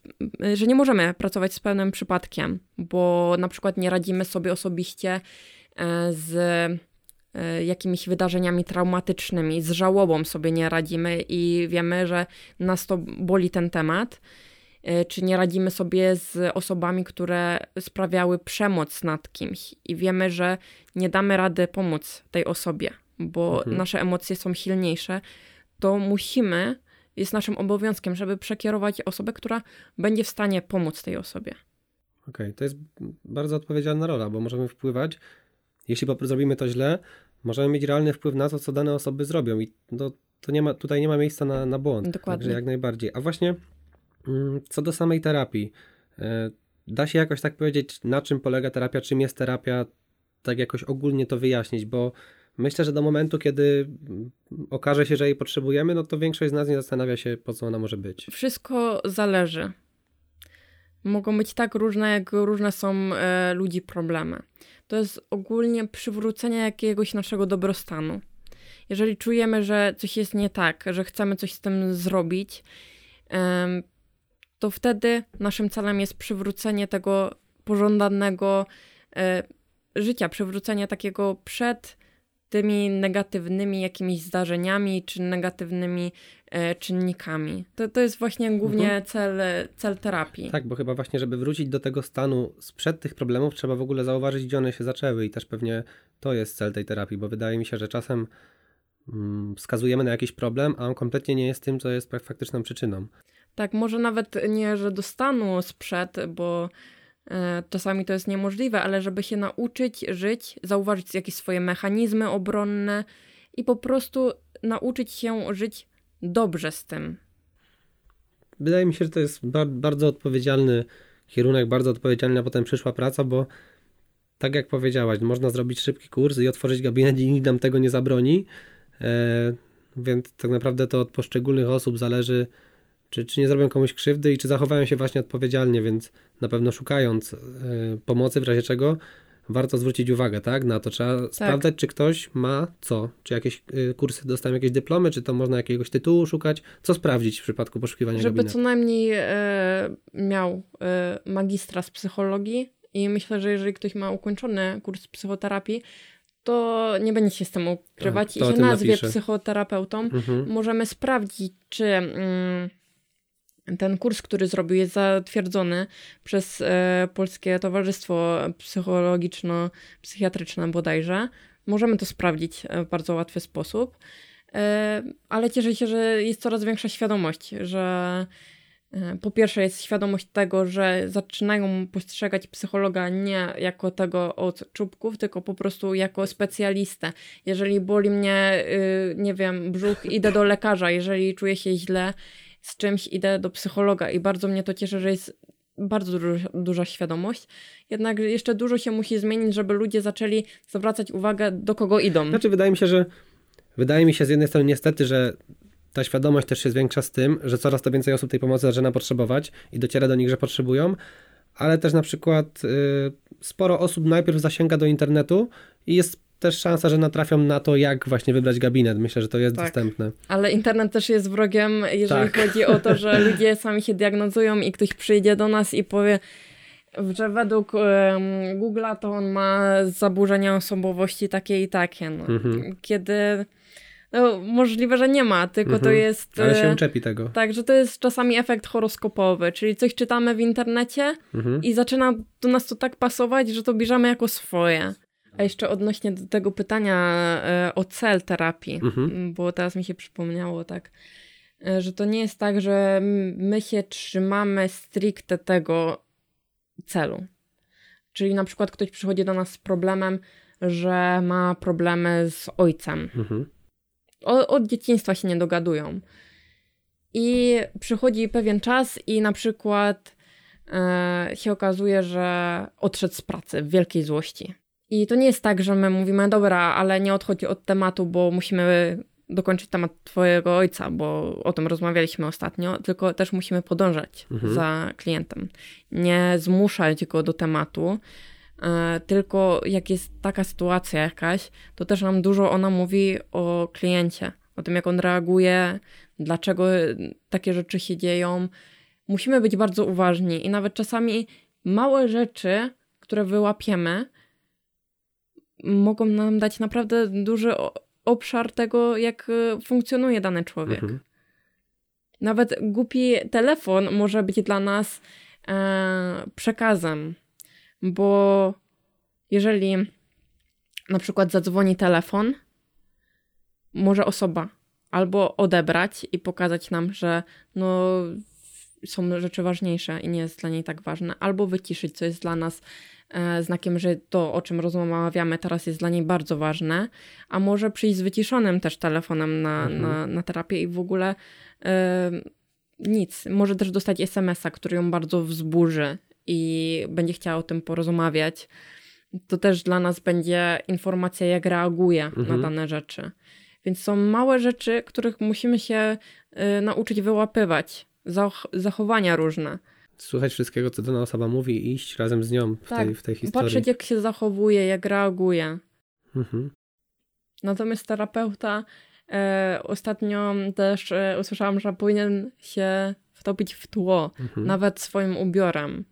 że nie możemy pracować z pełnym przypadkiem, bo na przykład nie radzimy sobie osobiście e, z e, jakimiś wydarzeniami traumatycznymi, z żałobą sobie nie radzimy i wiemy, że nas to boli ten temat, czy nie radzimy sobie z osobami, które sprawiały przemoc nad kimś i wiemy, że nie damy rady pomóc tej osobie, bo mhm. nasze emocje są silniejsze, to musimy jest naszym obowiązkiem, żeby przekierować osobę, która będzie w stanie pomóc tej osobie. Okej, okay, to jest bardzo odpowiedzialna rola, bo możemy wpływać, jeśli po prostu zrobimy to źle, możemy mieć realny wpływ na to, co dane osoby zrobią i to, to nie ma, tutaj nie ma miejsca na, na błąd. Dokładnie. Także jak najbardziej. A właśnie co do samej terapii, e, da się jakoś tak powiedzieć, na czym polega terapia, czym jest terapia, tak jakoś ogólnie to wyjaśnić, bo Myślę, że do momentu, kiedy okaże się, że jej potrzebujemy, no to większość z nas nie zastanawia się, po co ona może być. Wszystko zależy. Mogą być tak różne, jak różne są e, ludzi problemy. To jest ogólnie przywrócenie jakiegoś naszego dobrostanu. Jeżeli czujemy, że coś jest nie tak, że chcemy coś z tym zrobić, to wtedy naszym celem jest przywrócenie tego pożądanego e, życia, przywrócenie takiego przed tymi negatywnymi jakimiś zdarzeniami czy negatywnymi e, czynnikami. To, to jest właśnie głównie mhm. cel, cel terapii. Tak, bo chyba właśnie, żeby wrócić do tego stanu sprzed tych problemów, trzeba w ogóle zauważyć, gdzie one się zaczęły i też pewnie to jest cel tej terapii, bo wydaje mi się, że czasem mm, wskazujemy na jakiś problem, a on kompletnie nie jest tym, co jest faktyczną przyczyną. Tak, może nawet nie, że do stanu sprzed, bo E, czasami to jest niemożliwe, ale żeby się nauczyć żyć, zauważyć jakieś swoje mechanizmy obronne i po prostu nauczyć się żyć dobrze z tym. Wydaje mi się, że to jest bardzo odpowiedzialny kierunek, bardzo odpowiedzialna potem przyszła praca, bo tak jak powiedziałaś, można zrobić szybki kurs i otworzyć gabinet i nikt nam tego nie zabroni, e, więc tak naprawdę to od poszczególnych osób zależy, czy, czy nie zrobią komuś krzywdy i czy zachowają się właśnie odpowiedzialnie, więc na pewno szukając y, pomocy, w razie czego warto zwrócić uwagę, tak? Na to trzeba tak. sprawdzać, czy ktoś ma co, czy jakieś y, kursy dostają jakieś dyplomy, czy to można jakiegoś tytułu szukać, co sprawdzić w przypadku poszukiwania Żeby gabinetu. co najmniej y, miał magistra z psychologii i myślę, że jeżeli ktoś ma ukończony kurs psychoterapii, to nie będzie się z tym ukrywać tak, i się nazwie napisze. psychoterapeutą. Mhm. Możemy sprawdzić, czy... Mm, ten kurs, który zrobił, jest zatwierdzony przez e, Polskie Towarzystwo Psychologiczno-Psychiatryczne bodajże. Możemy to sprawdzić e, w bardzo łatwy sposób, e, ale cieszę się, że jest coraz większa świadomość, że po pierwsze jest świadomość tego, że zaczynają postrzegać psychologa nie jako tego od czubków, tylko po prostu jako specjalistę. Jeżeli boli mnie, y, nie wiem, brzuch, idę do lekarza, jeżeli czuję się źle, z czymś idę do psychologa i bardzo mnie to cieszy, że jest bardzo dużo, duża świadomość. Jednak jeszcze dużo się musi zmienić, żeby ludzie zaczęli zwracać uwagę, do kogo idą. Znaczy, wydaje mi się, że wydaje mi się z jednej strony niestety, że ta świadomość też się zwiększa z tym, że coraz to więcej osób tej pomocy zaczyna potrzebować i dociera do nich, że potrzebują, ale też na przykład y, sporo osób najpierw zasięga do internetu i jest też szansa, że natrafią na to, jak właśnie wybrać gabinet. Myślę, że to jest tak. dostępne. Ale internet też jest wrogiem, jeżeli tak. chodzi o to, że [LAUGHS] ludzie sami się diagnozują i ktoś przyjdzie do nas i powie, że według um, Google'a to on ma zaburzenia osobowości takie i takie. No. Mhm. Kiedy no, możliwe, że nie ma, tylko mhm. to jest. Ale się e, uczepi tego. Tak, że to jest czasami efekt horoskopowy, czyli coś czytamy w internecie mhm. i zaczyna do nas to tak pasować, że to bierzemy jako swoje. A jeszcze odnośnie do tego pytania e, o cel terapii, mhm. bo teraz mi się przypomniało tak, e, że to nie jest tak, że my się trzymamy stricte tego celu. Czyli na przykład ktoś przychodzi do nas z problemem, że ma problemy z ojcem. Mhm. O, od dzieciństwa się nie dogadują. I przychodzi pewien czas i na przykład e, się okazuje, że odszedł z pracy w wielkiej złości I to nie jest tak, że my mówimy, dobra, ale nie odchodzi od tematu, bo musimy dokończyć temat twojego ojca, bo o tym rozmawialiśmy ostatnio, tylko też musimy podążać mhm. za klientem. Nie zmuszać go do tematu, e, tylko jak jest taka sytuacja jakaś, to też nam dużo ona mówi o kliencie, o tym, jak on reaguje, dlaczego takie rzeczy się dzieją. Musimy być bardzo uważni i nawet czasami małe rzeczy, które wyłapiemy, mogą nam dać naprawdę duży obszar tego, jak e, funkcjonuje dany człowiek. Mhm. Nawet głupi telefon może być dla nas e, przekazem, bo jeżeli na przykład zadzwoni telefon, może osoba albo odebrać i pokazać nam, że no, są rzeczy ważniejsze i nie jest dla niej tak ważne, albo wyciszyć, co jest dla nas E, znakiem, że to, o czym rozmawiamy teraz, jest dla niej bardzo ważne, a może przyjść z wyciszonym też telefonem na, mhm. na, na terapię i w ogóle e, nic. Może też dostać SMS-a, który ją bardzo wzburzy i będzie chciała o tym porozmawiać. To też dla nas będzie informacja, jak reaguje mhm. na dane rzeczy. Więc są małe rzeczy, których musimy się y, nauczyć wyłapywać. Zach zachowania różne słuchać wszystkiego, co dana osoba mówi i iść razem z nią w, tak, tej, w tej historii. Patrzeć, jak się zachowuje, jak reaguje. Mhm. Natomiast terapeuta e, ostatnio też e, usłyszałam, że powinien się wtopić w tło, mhm. nawet swoim ubiorem.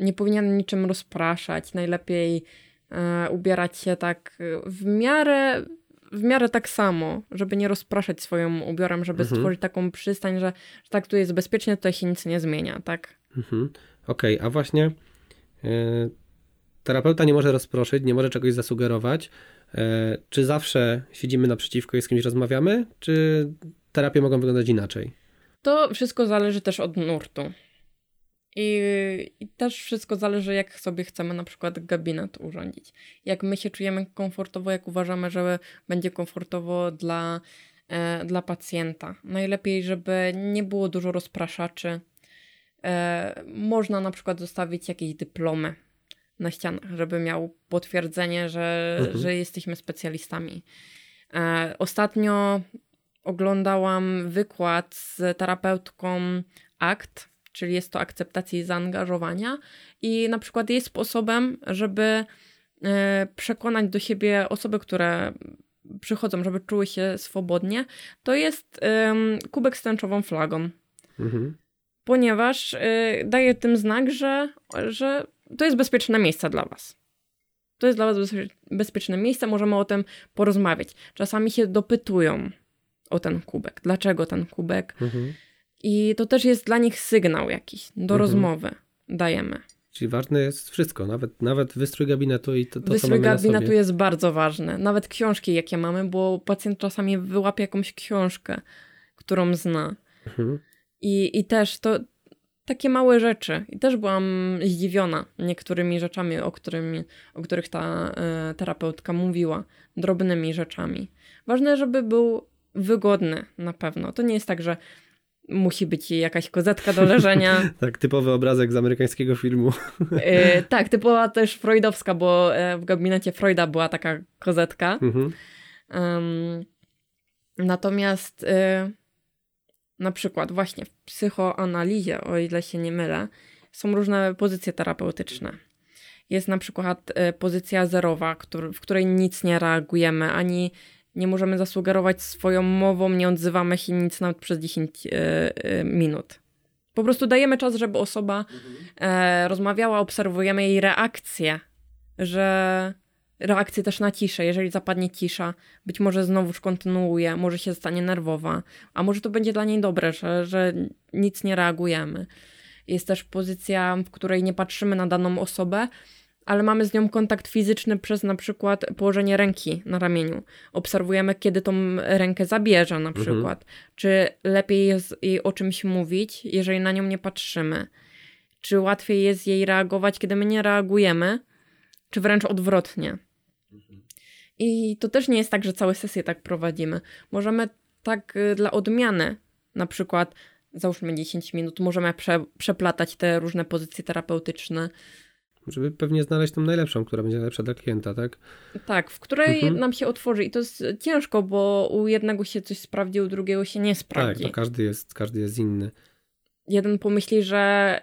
Nie powinien niczym rozpraszać. Najlepiej e, ubierać się tak w miarę w miarę tak samo, żeby nie rozpraszać swoim ubiorem, żeby mhm. stworzyć taką przystań, że, że tak tu jest bezpiecznie, tutaj się nic nie zmienia, tak? Mhm. Okej, okay, a właśnie yy, terapeuta nie może rozproszyć, nie może czegoś zasugerować. Yy, czy zawsze siedzimy naprzeciwko i z kimś rozmawiamy, czy terapie mogą wyglądać inaczej? To wszystko zależy też od nurtu. I, I, też wszystko zależy, jak sobie chcemy na przykład gabinet urządzić. Jak my się czujemy komfortowo, jak uważamy, że będzie komfortowo dla, e, dla pacjenta. Najlepiej, żeby nie było dużo rozpraszaczy. E, można na przykład zostawić jakieś dyplomy na ścianach, żeby miał potwierdzenie, że, mhm. że jesteśmy specjalistami. E, ostatnio oglądałam wykład z terapeutką ACT czyli jest to akceptacja i zaangażowania i na przykład jej sposobem, żeby e, przekonać do siebie osoby, które przychodzą, żeby czuły się swobodnie, to jest kubek z tęczową flagą. Mhm. Ponieważ y, daje tym znak, że, że to jest bezpieczne miejsce dla was. To jest dla was bezpieczne miejsce, możemy o tym porozmawiać. Czasami się dopytują o ten kubek. Dlaczego ten kubek? Mhm. I to też jest dla nich sygnał jakiś do mhm. rozmowy. Dajemy. Czyli ważne jest wszystko, nawet, nawet wystrój gabinetu i to, to Wystrój co mamy gabinetu jest bardzo ważny. Nawet książki, jakie mamy, bo pacjent czasami wyłapie jakąś książkę, którą zna. Mhm. I, I też to takie małe rzeczy. I też byłam zdziwiona niektórymi rzeczami, o, którymi, o których ta y, terapeutka mówiła. Drobnymi rzeczami. Ważne, żeby był wygodny na pewno. To nie jest tak, że musi być jakaś kozetka do leżenia. [LAUGHS] tak, typowy obrazek z amerykańskiego filmu. yy, [LAUGHS] tak, typowa też freudowska, bo e, w gabinecie Freuda była taka kozetka. Mhm. Um, natomiast yy, na przykład właśnie w psychoanalizie, o ile się nie mylę, są różne pozycje terapeutyczne. Jest na przykład pozycja zerowa, który, w której nic nie reagujemy, ani nie możemy zasugerować swoją mową, nie odzywamy się nic nawet przez 10 e, e, minut. Po prostu dajemy czas, żeby osoba mhm. e, rozmawiała, obserwujemy jej reakcję, że reakcję też na ciszę. Jeżeli zapadnie cisza, być może znowuż kontynuuje, może się stanie nerwowa, a może to będzie dla niej dobre, że, że nic nie reagujemy. Jest też pozycja, w której nie patrzymy na daną osobę, ale mamy z nią kontakt fizyczny przez na przykład położenie ręki na ramieniu. Obserwujemy, kiedy tą rękę zabierze na mhm. przykład. Mhm. Czy lepiej jest jej o czymś mówić, jeżeli na nią nie patrzymy? Czy łatwiej jest jej reagować, kiedy my nie reagujemy? Czy wręcz odwrotnie? Mhm. I to też nie jest tak, że całe sesje tak prowadzimy. Możemy tak y, dla odmiany, na przykład załóżmy 10 minut, możemy prze, przeplatać te różne pozycje terapeutyczne Żeby pewnie znaleźć tą najlepszą, która będzie najlepsza dla klienta, tak? Tak, w której mhm. nam się otworzy. I to jest ciężko, bo u jednego się coś sprawdzi, u drugiego się nie sprawdzi. Tak, to każdy jest, każdy jest inny. Jeden pomyśli, że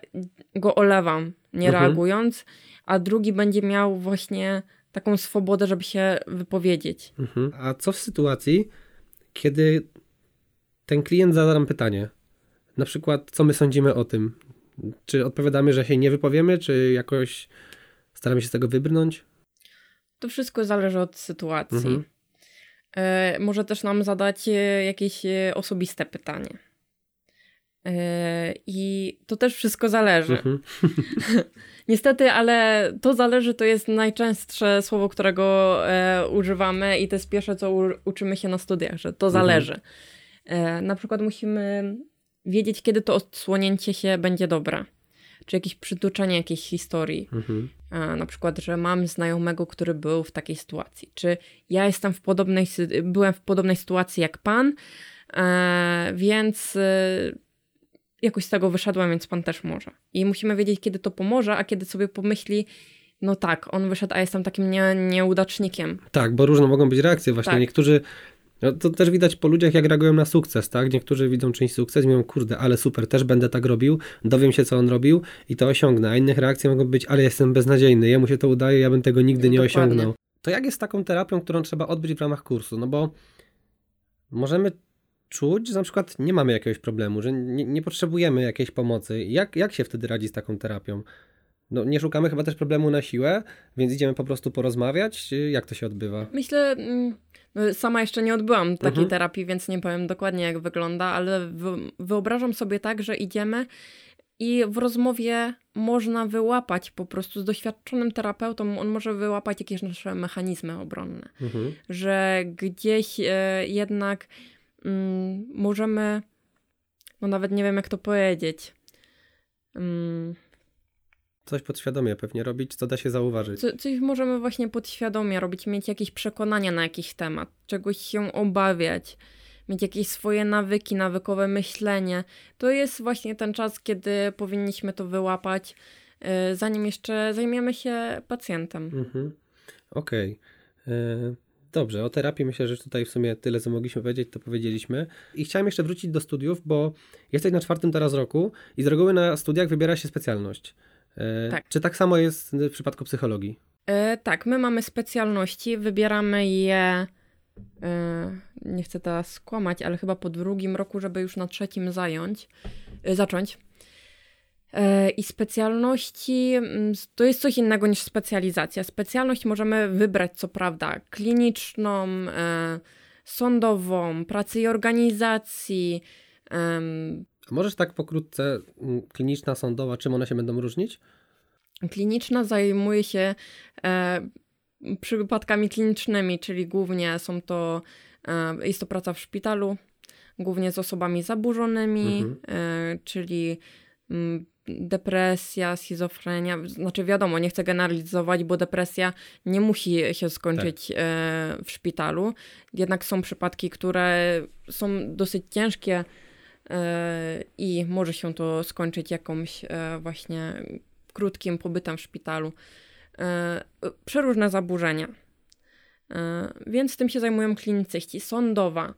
go olewam, nie mhm. reagując, a drugi będzie miał właśnie taką swobodę, żeby się wypowiedzieć. Mhm. A co w sytuacji, kiedy ten klient zada nam pytanie? Na przykład, co my sądzimy o tym? Czy odpowiadamy, że się nie wypowiemy, czy jakoś staramy się z tego wybrnąć? To wszystko zależy od sytuacji. Mhm. E, może też nam zadać e, jakieś e, osobiste pytanie. E, I to też wszystko zależy. Mhm. [LAUGHS] [LAUGHS] Niestety, ale to zależy to jest najczęstsze słowo, którego e, używamy i to jest pierwsze, co u, uczymy się na studiach, że to mhm. zależy. E, na przykład musimy wiedzieć, kiedy to odsłonięcie się będzie dobre. Czy jakieś przytoczenie jakiejś historii. Mhm. E, na przykład, że mam znajomego, który był w takiej sytuacji. Czy ja jestem w podobnej, byłem w podobnej sytuacji jak pan, e, więc e, jakoś z tego wyszedłem, więc pan też może. I musimy wiedzieć, kiedy to pomoże, a kiedy sobie pomyśli, no tak, on wyszedł, a jestem takim nie, nieudacznikiem. Tak, bo różne mogą być reakcje. Właśnie tak. niektórzy no to też widać po ludziach, jak reagują na sukces, tak? Niektórzy widzą czyjś sukces i mówią, kurde, ale super, też będę tak robił, dowiem się, co on robił i to osiągnę. A innych reakcji mogą być, ale jestem beznadziejny, jemu się to udaje, ja bym tego nigdy nie Dokładnie. osiągnął. To jak jest z taką terapią, którą trzeba odbyć w ramach kursu? No bo możemy czuć, że na przykład nie mamy jakiegoś problemu, że nie, nie potrzebujemy jakiejś pomocy. Jak, jak się wtedy radzi z taką terapią? No, nie szukamy chyba też problemu na siłę, więc idziemy po prostu porozmawiać. Jak to się odbywa? Myślę, mm, no, sama jeszcze nie odbyłam takiej mhm. terapii, więc nie powiem dokładnie, jak wygląda, ale wyobrażam sobie tak, że idziemy i w rozmowie można wyłapać po prostu z doświadczonym terapeutą, on może wyłapać jakieś nasze mechanizmy obronne, mhm. że gdzieś e, jednak mm, możemy, no nawet nie wiem jak to powiedzieć. Mm, Coś podświadomie pewnie robić, co da się zauważyć. Co, coś możemy właśnie podświadomie robić, mieć jakieś przekonania na jakiś temat, czegoś się obawiać, mieć jakieś swoje nawyki, nawykowe myślenie. To jest właśnie ten czas, kiedy powinniśmy to wyłapać, yy, zanim jeszcze zajmiemy się pacjentem. Mhm. Okej. Okay. E, dobrze, o terapii myślę, że tutaj w sumie tyle, co mogliśmy powiedzieć, to powiedzieliśmy. I chciałem jeszcze wrócić do studiów, bo jesteś na czwartym teraz roku i z reguły na studiach wybiera się specjalność. E, tak. Czy tak samo jest w przypadku psychologii? E, tak, my mamy specjalności, wybieramy je. E, nie chcę teraz skłamać, ale chyba po drugim roku, żeby już na trzecim zająć, zacząć. I specjalności mm, to jest coś innego niż specjalizacja. Specjalność możemy wybrać, co prawda, kliniczną, sądową, pracy i organizacji, Możesz tak pokrótce, mm, kliniczna, sądowa, czym one się będą różnić? Kliniczna zajmuje się e, przypadkami klinicznymi, czyli głównie są to, e, jest to praca w szpitalu, głównie z osobami zaburzonymi, mhm. e, czyli m, mm, depresja, schizofrenia. Znaczy, wiadomo, nie chcę generalizować, bo depresja nie musi się skończyć tak. E, w szpitalu. Jednak są przypadki, które są dosyć ciężkie i może się to skończyć jakąś e, właśnie krótkim pobytem w szpitalu. E, przeróżne zaburzenia. E, więc tym się zajmują klinicyści. Sądowa.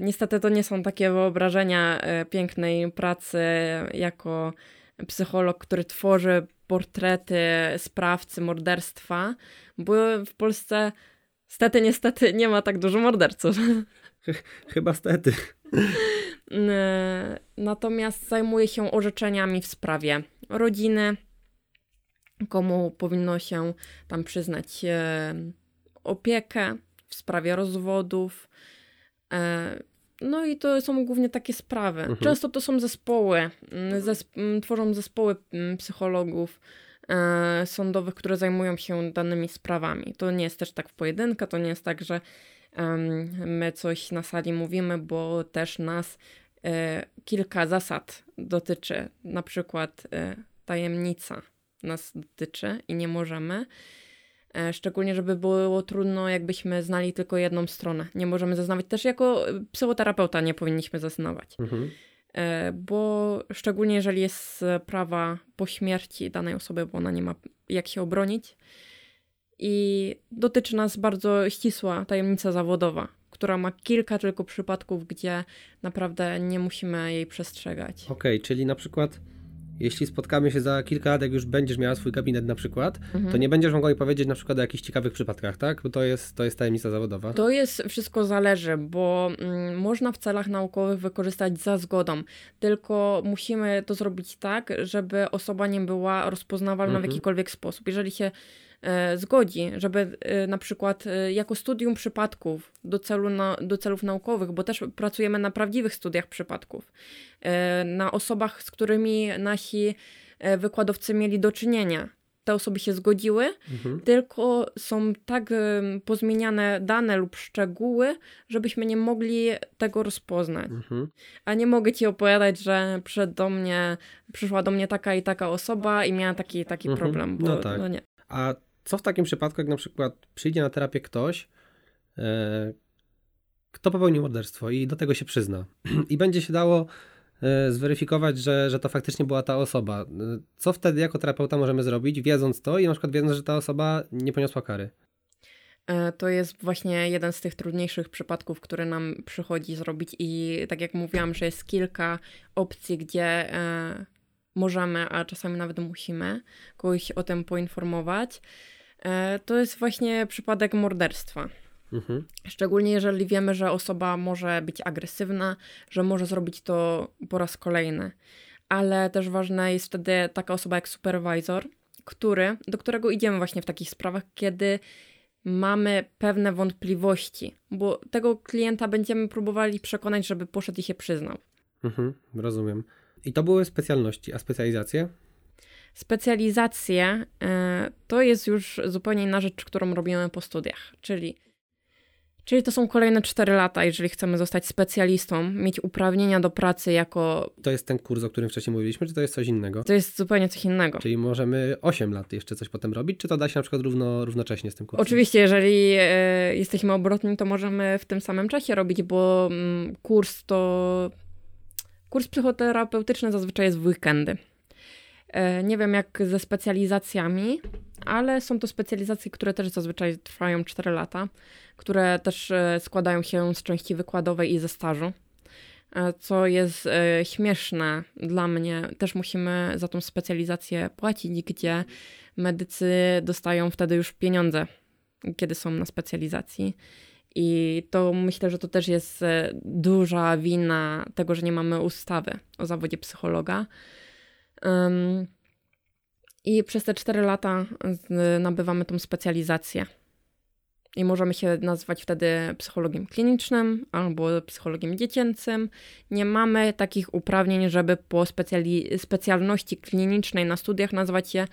Niestety to nie są takie wyobrażenia pięknej pracy jako psycholog, który tworzy portrety sprawcy morderstwa, bo w Polsce stety, niestety nie ma tak dużo morderców. Chyba stety. [LAUGHS] Natomiast zajmuje się orzeczeniami w sprawie rodziny, komu powinno się tam przyznać e, opiekę w sprawie rozwodów. E, no i to są głównie takie sprawy. Mhm. Często to są zespoły, zesp tworzą zespoły psychologów e, sądowych, które zajmują się danymi sprawami. To nie jest też tak w pojedynkę, to nie jest tak, że my coś na sali mówimy, bo też nas e, kilka zasad dotyczy. Na przykład e, tajemnica nas dotyczy i nie możemy. E, szczególnie, żeby było trudno, jakbyśmy znali tylko jedną stronę. Nie możemy zeznawać. Też jako psychoterapeuta nie powinniśmy zeznawać. Mhm. bo szczególnie jeżeli jest sprawa po śmierci danej osoby, bo ona nie ma jak się obronić. I dotyczy nas bardzo ścisła tajemnica zawodowa, która ma kilka tylko przypadków, gdzie naprawdę nie musimy jej przestrzegać. Okej, okay, czyli na przykład jeśli spotkamy się za kilka lat, jak już będziesz miała swój gabinet na przykład, mhm. to nie będziesz mogła mi powiedzieć na przykład o jakichś ciekawych przypadkach, tak? Bo to jest, to jest tajemnica zawodowa. To jest, wszystko zależy, bo mm, można w celach naukowych wykorzystać za zgodą, tylko musimy to zrobić tak, żeby osoba nie była rozpoznawalna mhm. w jakikolwiek sposób. Jeżeli się zgodzi, żeby e, na przykład e, jako studium przypadków do, celu na, do celów naukowych, bo też pracujemy na prawdziwych studiach przypadków, na osobach, z którymi nasi wykładowcy mieli do czynienia. Te osoby się zgodziły, mhm. tylko są tak pozmieniane dane lub szczegóły, żebyśmy nie mogli tego rozpoznać. Mhm. A nie mogę ci opowiadać, że do mnie, przyszła do mnie taka i taka osoba i miała taki taki mhm. problem. Bo, no tak. No nie. A co w takim przypadku, jak na przykład przyjdzie na terapię ktoś, e, kto popełnił morderstwo i do tego się przyzna [CLEARS THROAT] i będzie się dało e, zweryfikować, że, że to faktycznie była ta osoba. E, co wtedy jako terapeuta możemy zrobić, wiedząc to i na przykład wiedząc, że ta osoba nie poniosła kary? To jest właśnie jeden z tych trudniejszych przypadków, który nam przychodzi zrobić i tak jak mówiłam, że jest kilka opcji, gdzie możemy, a czasami nawet musimy kogoś o tym poinformować. E, to jest właśnie przypadek morderstwa. Mhm. Szczególnie jeżeli wiemy, że osoba może być agresywna, że może zrobić to po raz kolejny. Ale też ważna jest wtedy taka osoba jak supervisor, który, do którego idziemy właśnie w takich sprawach, kiedy mamy pewne wątpliwości, bo tego klienta będziemy próbowali przekonać, żeby poszedł i się przyznał. Mhm, rozumiem. I to były specjalności, a specjalizacje? Specjalizacje e, to jest już zupełnie inna rzecz, którą robimy po studiach, czyli Czyli to są kolejne 4 lata, jeżeli chcemy zostać specjalistą, mieć uprawnienia do pracy jako. To jest ten kurs, o którym wcześniej mówiliśmy, czy to jest coś innego? To jest zupełnie coś innego. Czyli możemy 8 lat jeszcze coś potem robić, czy to da się na przykład równo, równocześnie z tym kursem? Oczywiście, jeżeli e, jesteśmy obrotni, to możemy w tym samym czasie robić, bo mm, kurs to. Kurs psychoterapeutyczny zazwyczaj jest w weekendy. E, nie wiem jak ze specjalizacjami, ale są to specjalizacje, które też zazwyczaj trwają 4 lata, które też e, składają się z części wykładowej i ze stażu. E, co jest śmieszne dla mnie, też musimy za tą specjalizację płacić, gdzie medycy dostają wtedy już pieniądze, kiedy są na specjalizacji. I to myślę, że to też jest duża wina tego, że nie mamy ustawy o zawodzie psychologa. I przez te 4 lata nabywamy tą specjalizację. I możemy się nazwać wtedy psychologiem klinicznym albo psychologiem dziecięcym. Nie mamy takich uprawnień, żeby po specjalności klinicznej na studiach nazwać się e,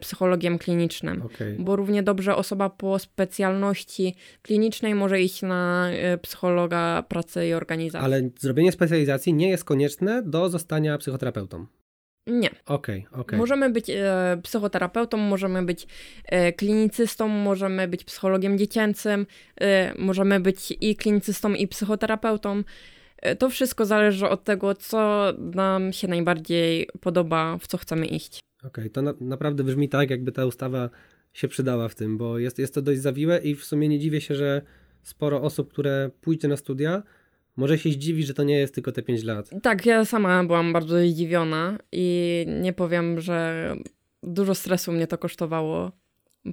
psychologiem klinicznym. Okay. Bo równie dobrze osoba po specjalności klinicznej może iść na e, psychologa pracy i organizacji. Ale zrobienie specjalizacji nie jest konieczne do zostania psychoterapeutą. Nie. Okej, okay, okay, Możemy być e, psychoterapeutą, możemy być e, klinicystą, możemy być psychologiem dziecięcym, e, możemy być i klinicystą, i psychoterapeutą. E, to wszystko zależy od tego, co nam się najbardziej podoba, w co chcemy iść. Okay, to na, naprawdę brzmi tak, jakby ta ustawa się przydała w tym, bo jest, jest to dość zawiłe i w sumie nie dziwię się, że sporo osób, które pójdzie na studia, może się zdziwi, że to nie jest tylko te 5 lat. Tak, ja sama byłam bardzo zdziwiona i nie powiem, że dużo stresu mnie to kosztowało.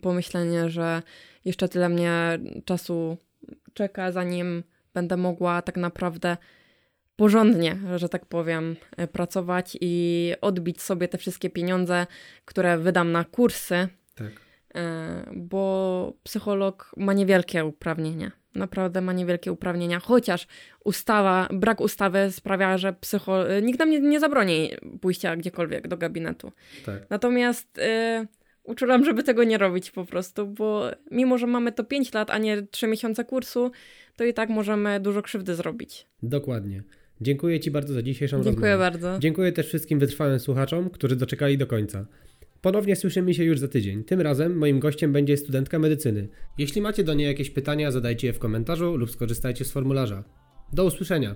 Pomyślenie, że jeszcze tyle mnie czasu czeka, zanim będę mogła tak naprawdę porządnie, że tak powiem, pracować i odbić sobie te wszystkie pieniądze, które wydam na kursy. Tak. E, bo psycholog ma niewielkie uprawnienia naprawdę ma niewielkie uprawnienia, chociaż ustawa, brak ustawy sprawia, że psycho, nikt nam nie, nie zabroni pójścia gdziekolwiek do gabinetu. Tak. Natomiast y, uczulam, żeby tego nie robić po prostu, bo mimo, że mamy to 5 lat, a nie 3 miesiące kursu, to i tak możemy dużo krzywdy zrobić. Dokładnie. Dziękuję Ci bardzo za dzisiejszą Dziękuję rozmowę. bardzo. Dziękuję też wszystkim wytrwałym słuchaczom, którzy doczekali do końca. Ponownie słyszymy się już za tydzień. Tym razem moim gościem będzie studentka medycyny. Jeśli macie do niej jakieś pytania, zadajcie je w komentarzu lub skorzystajcie z formularza. Do usłyszenia!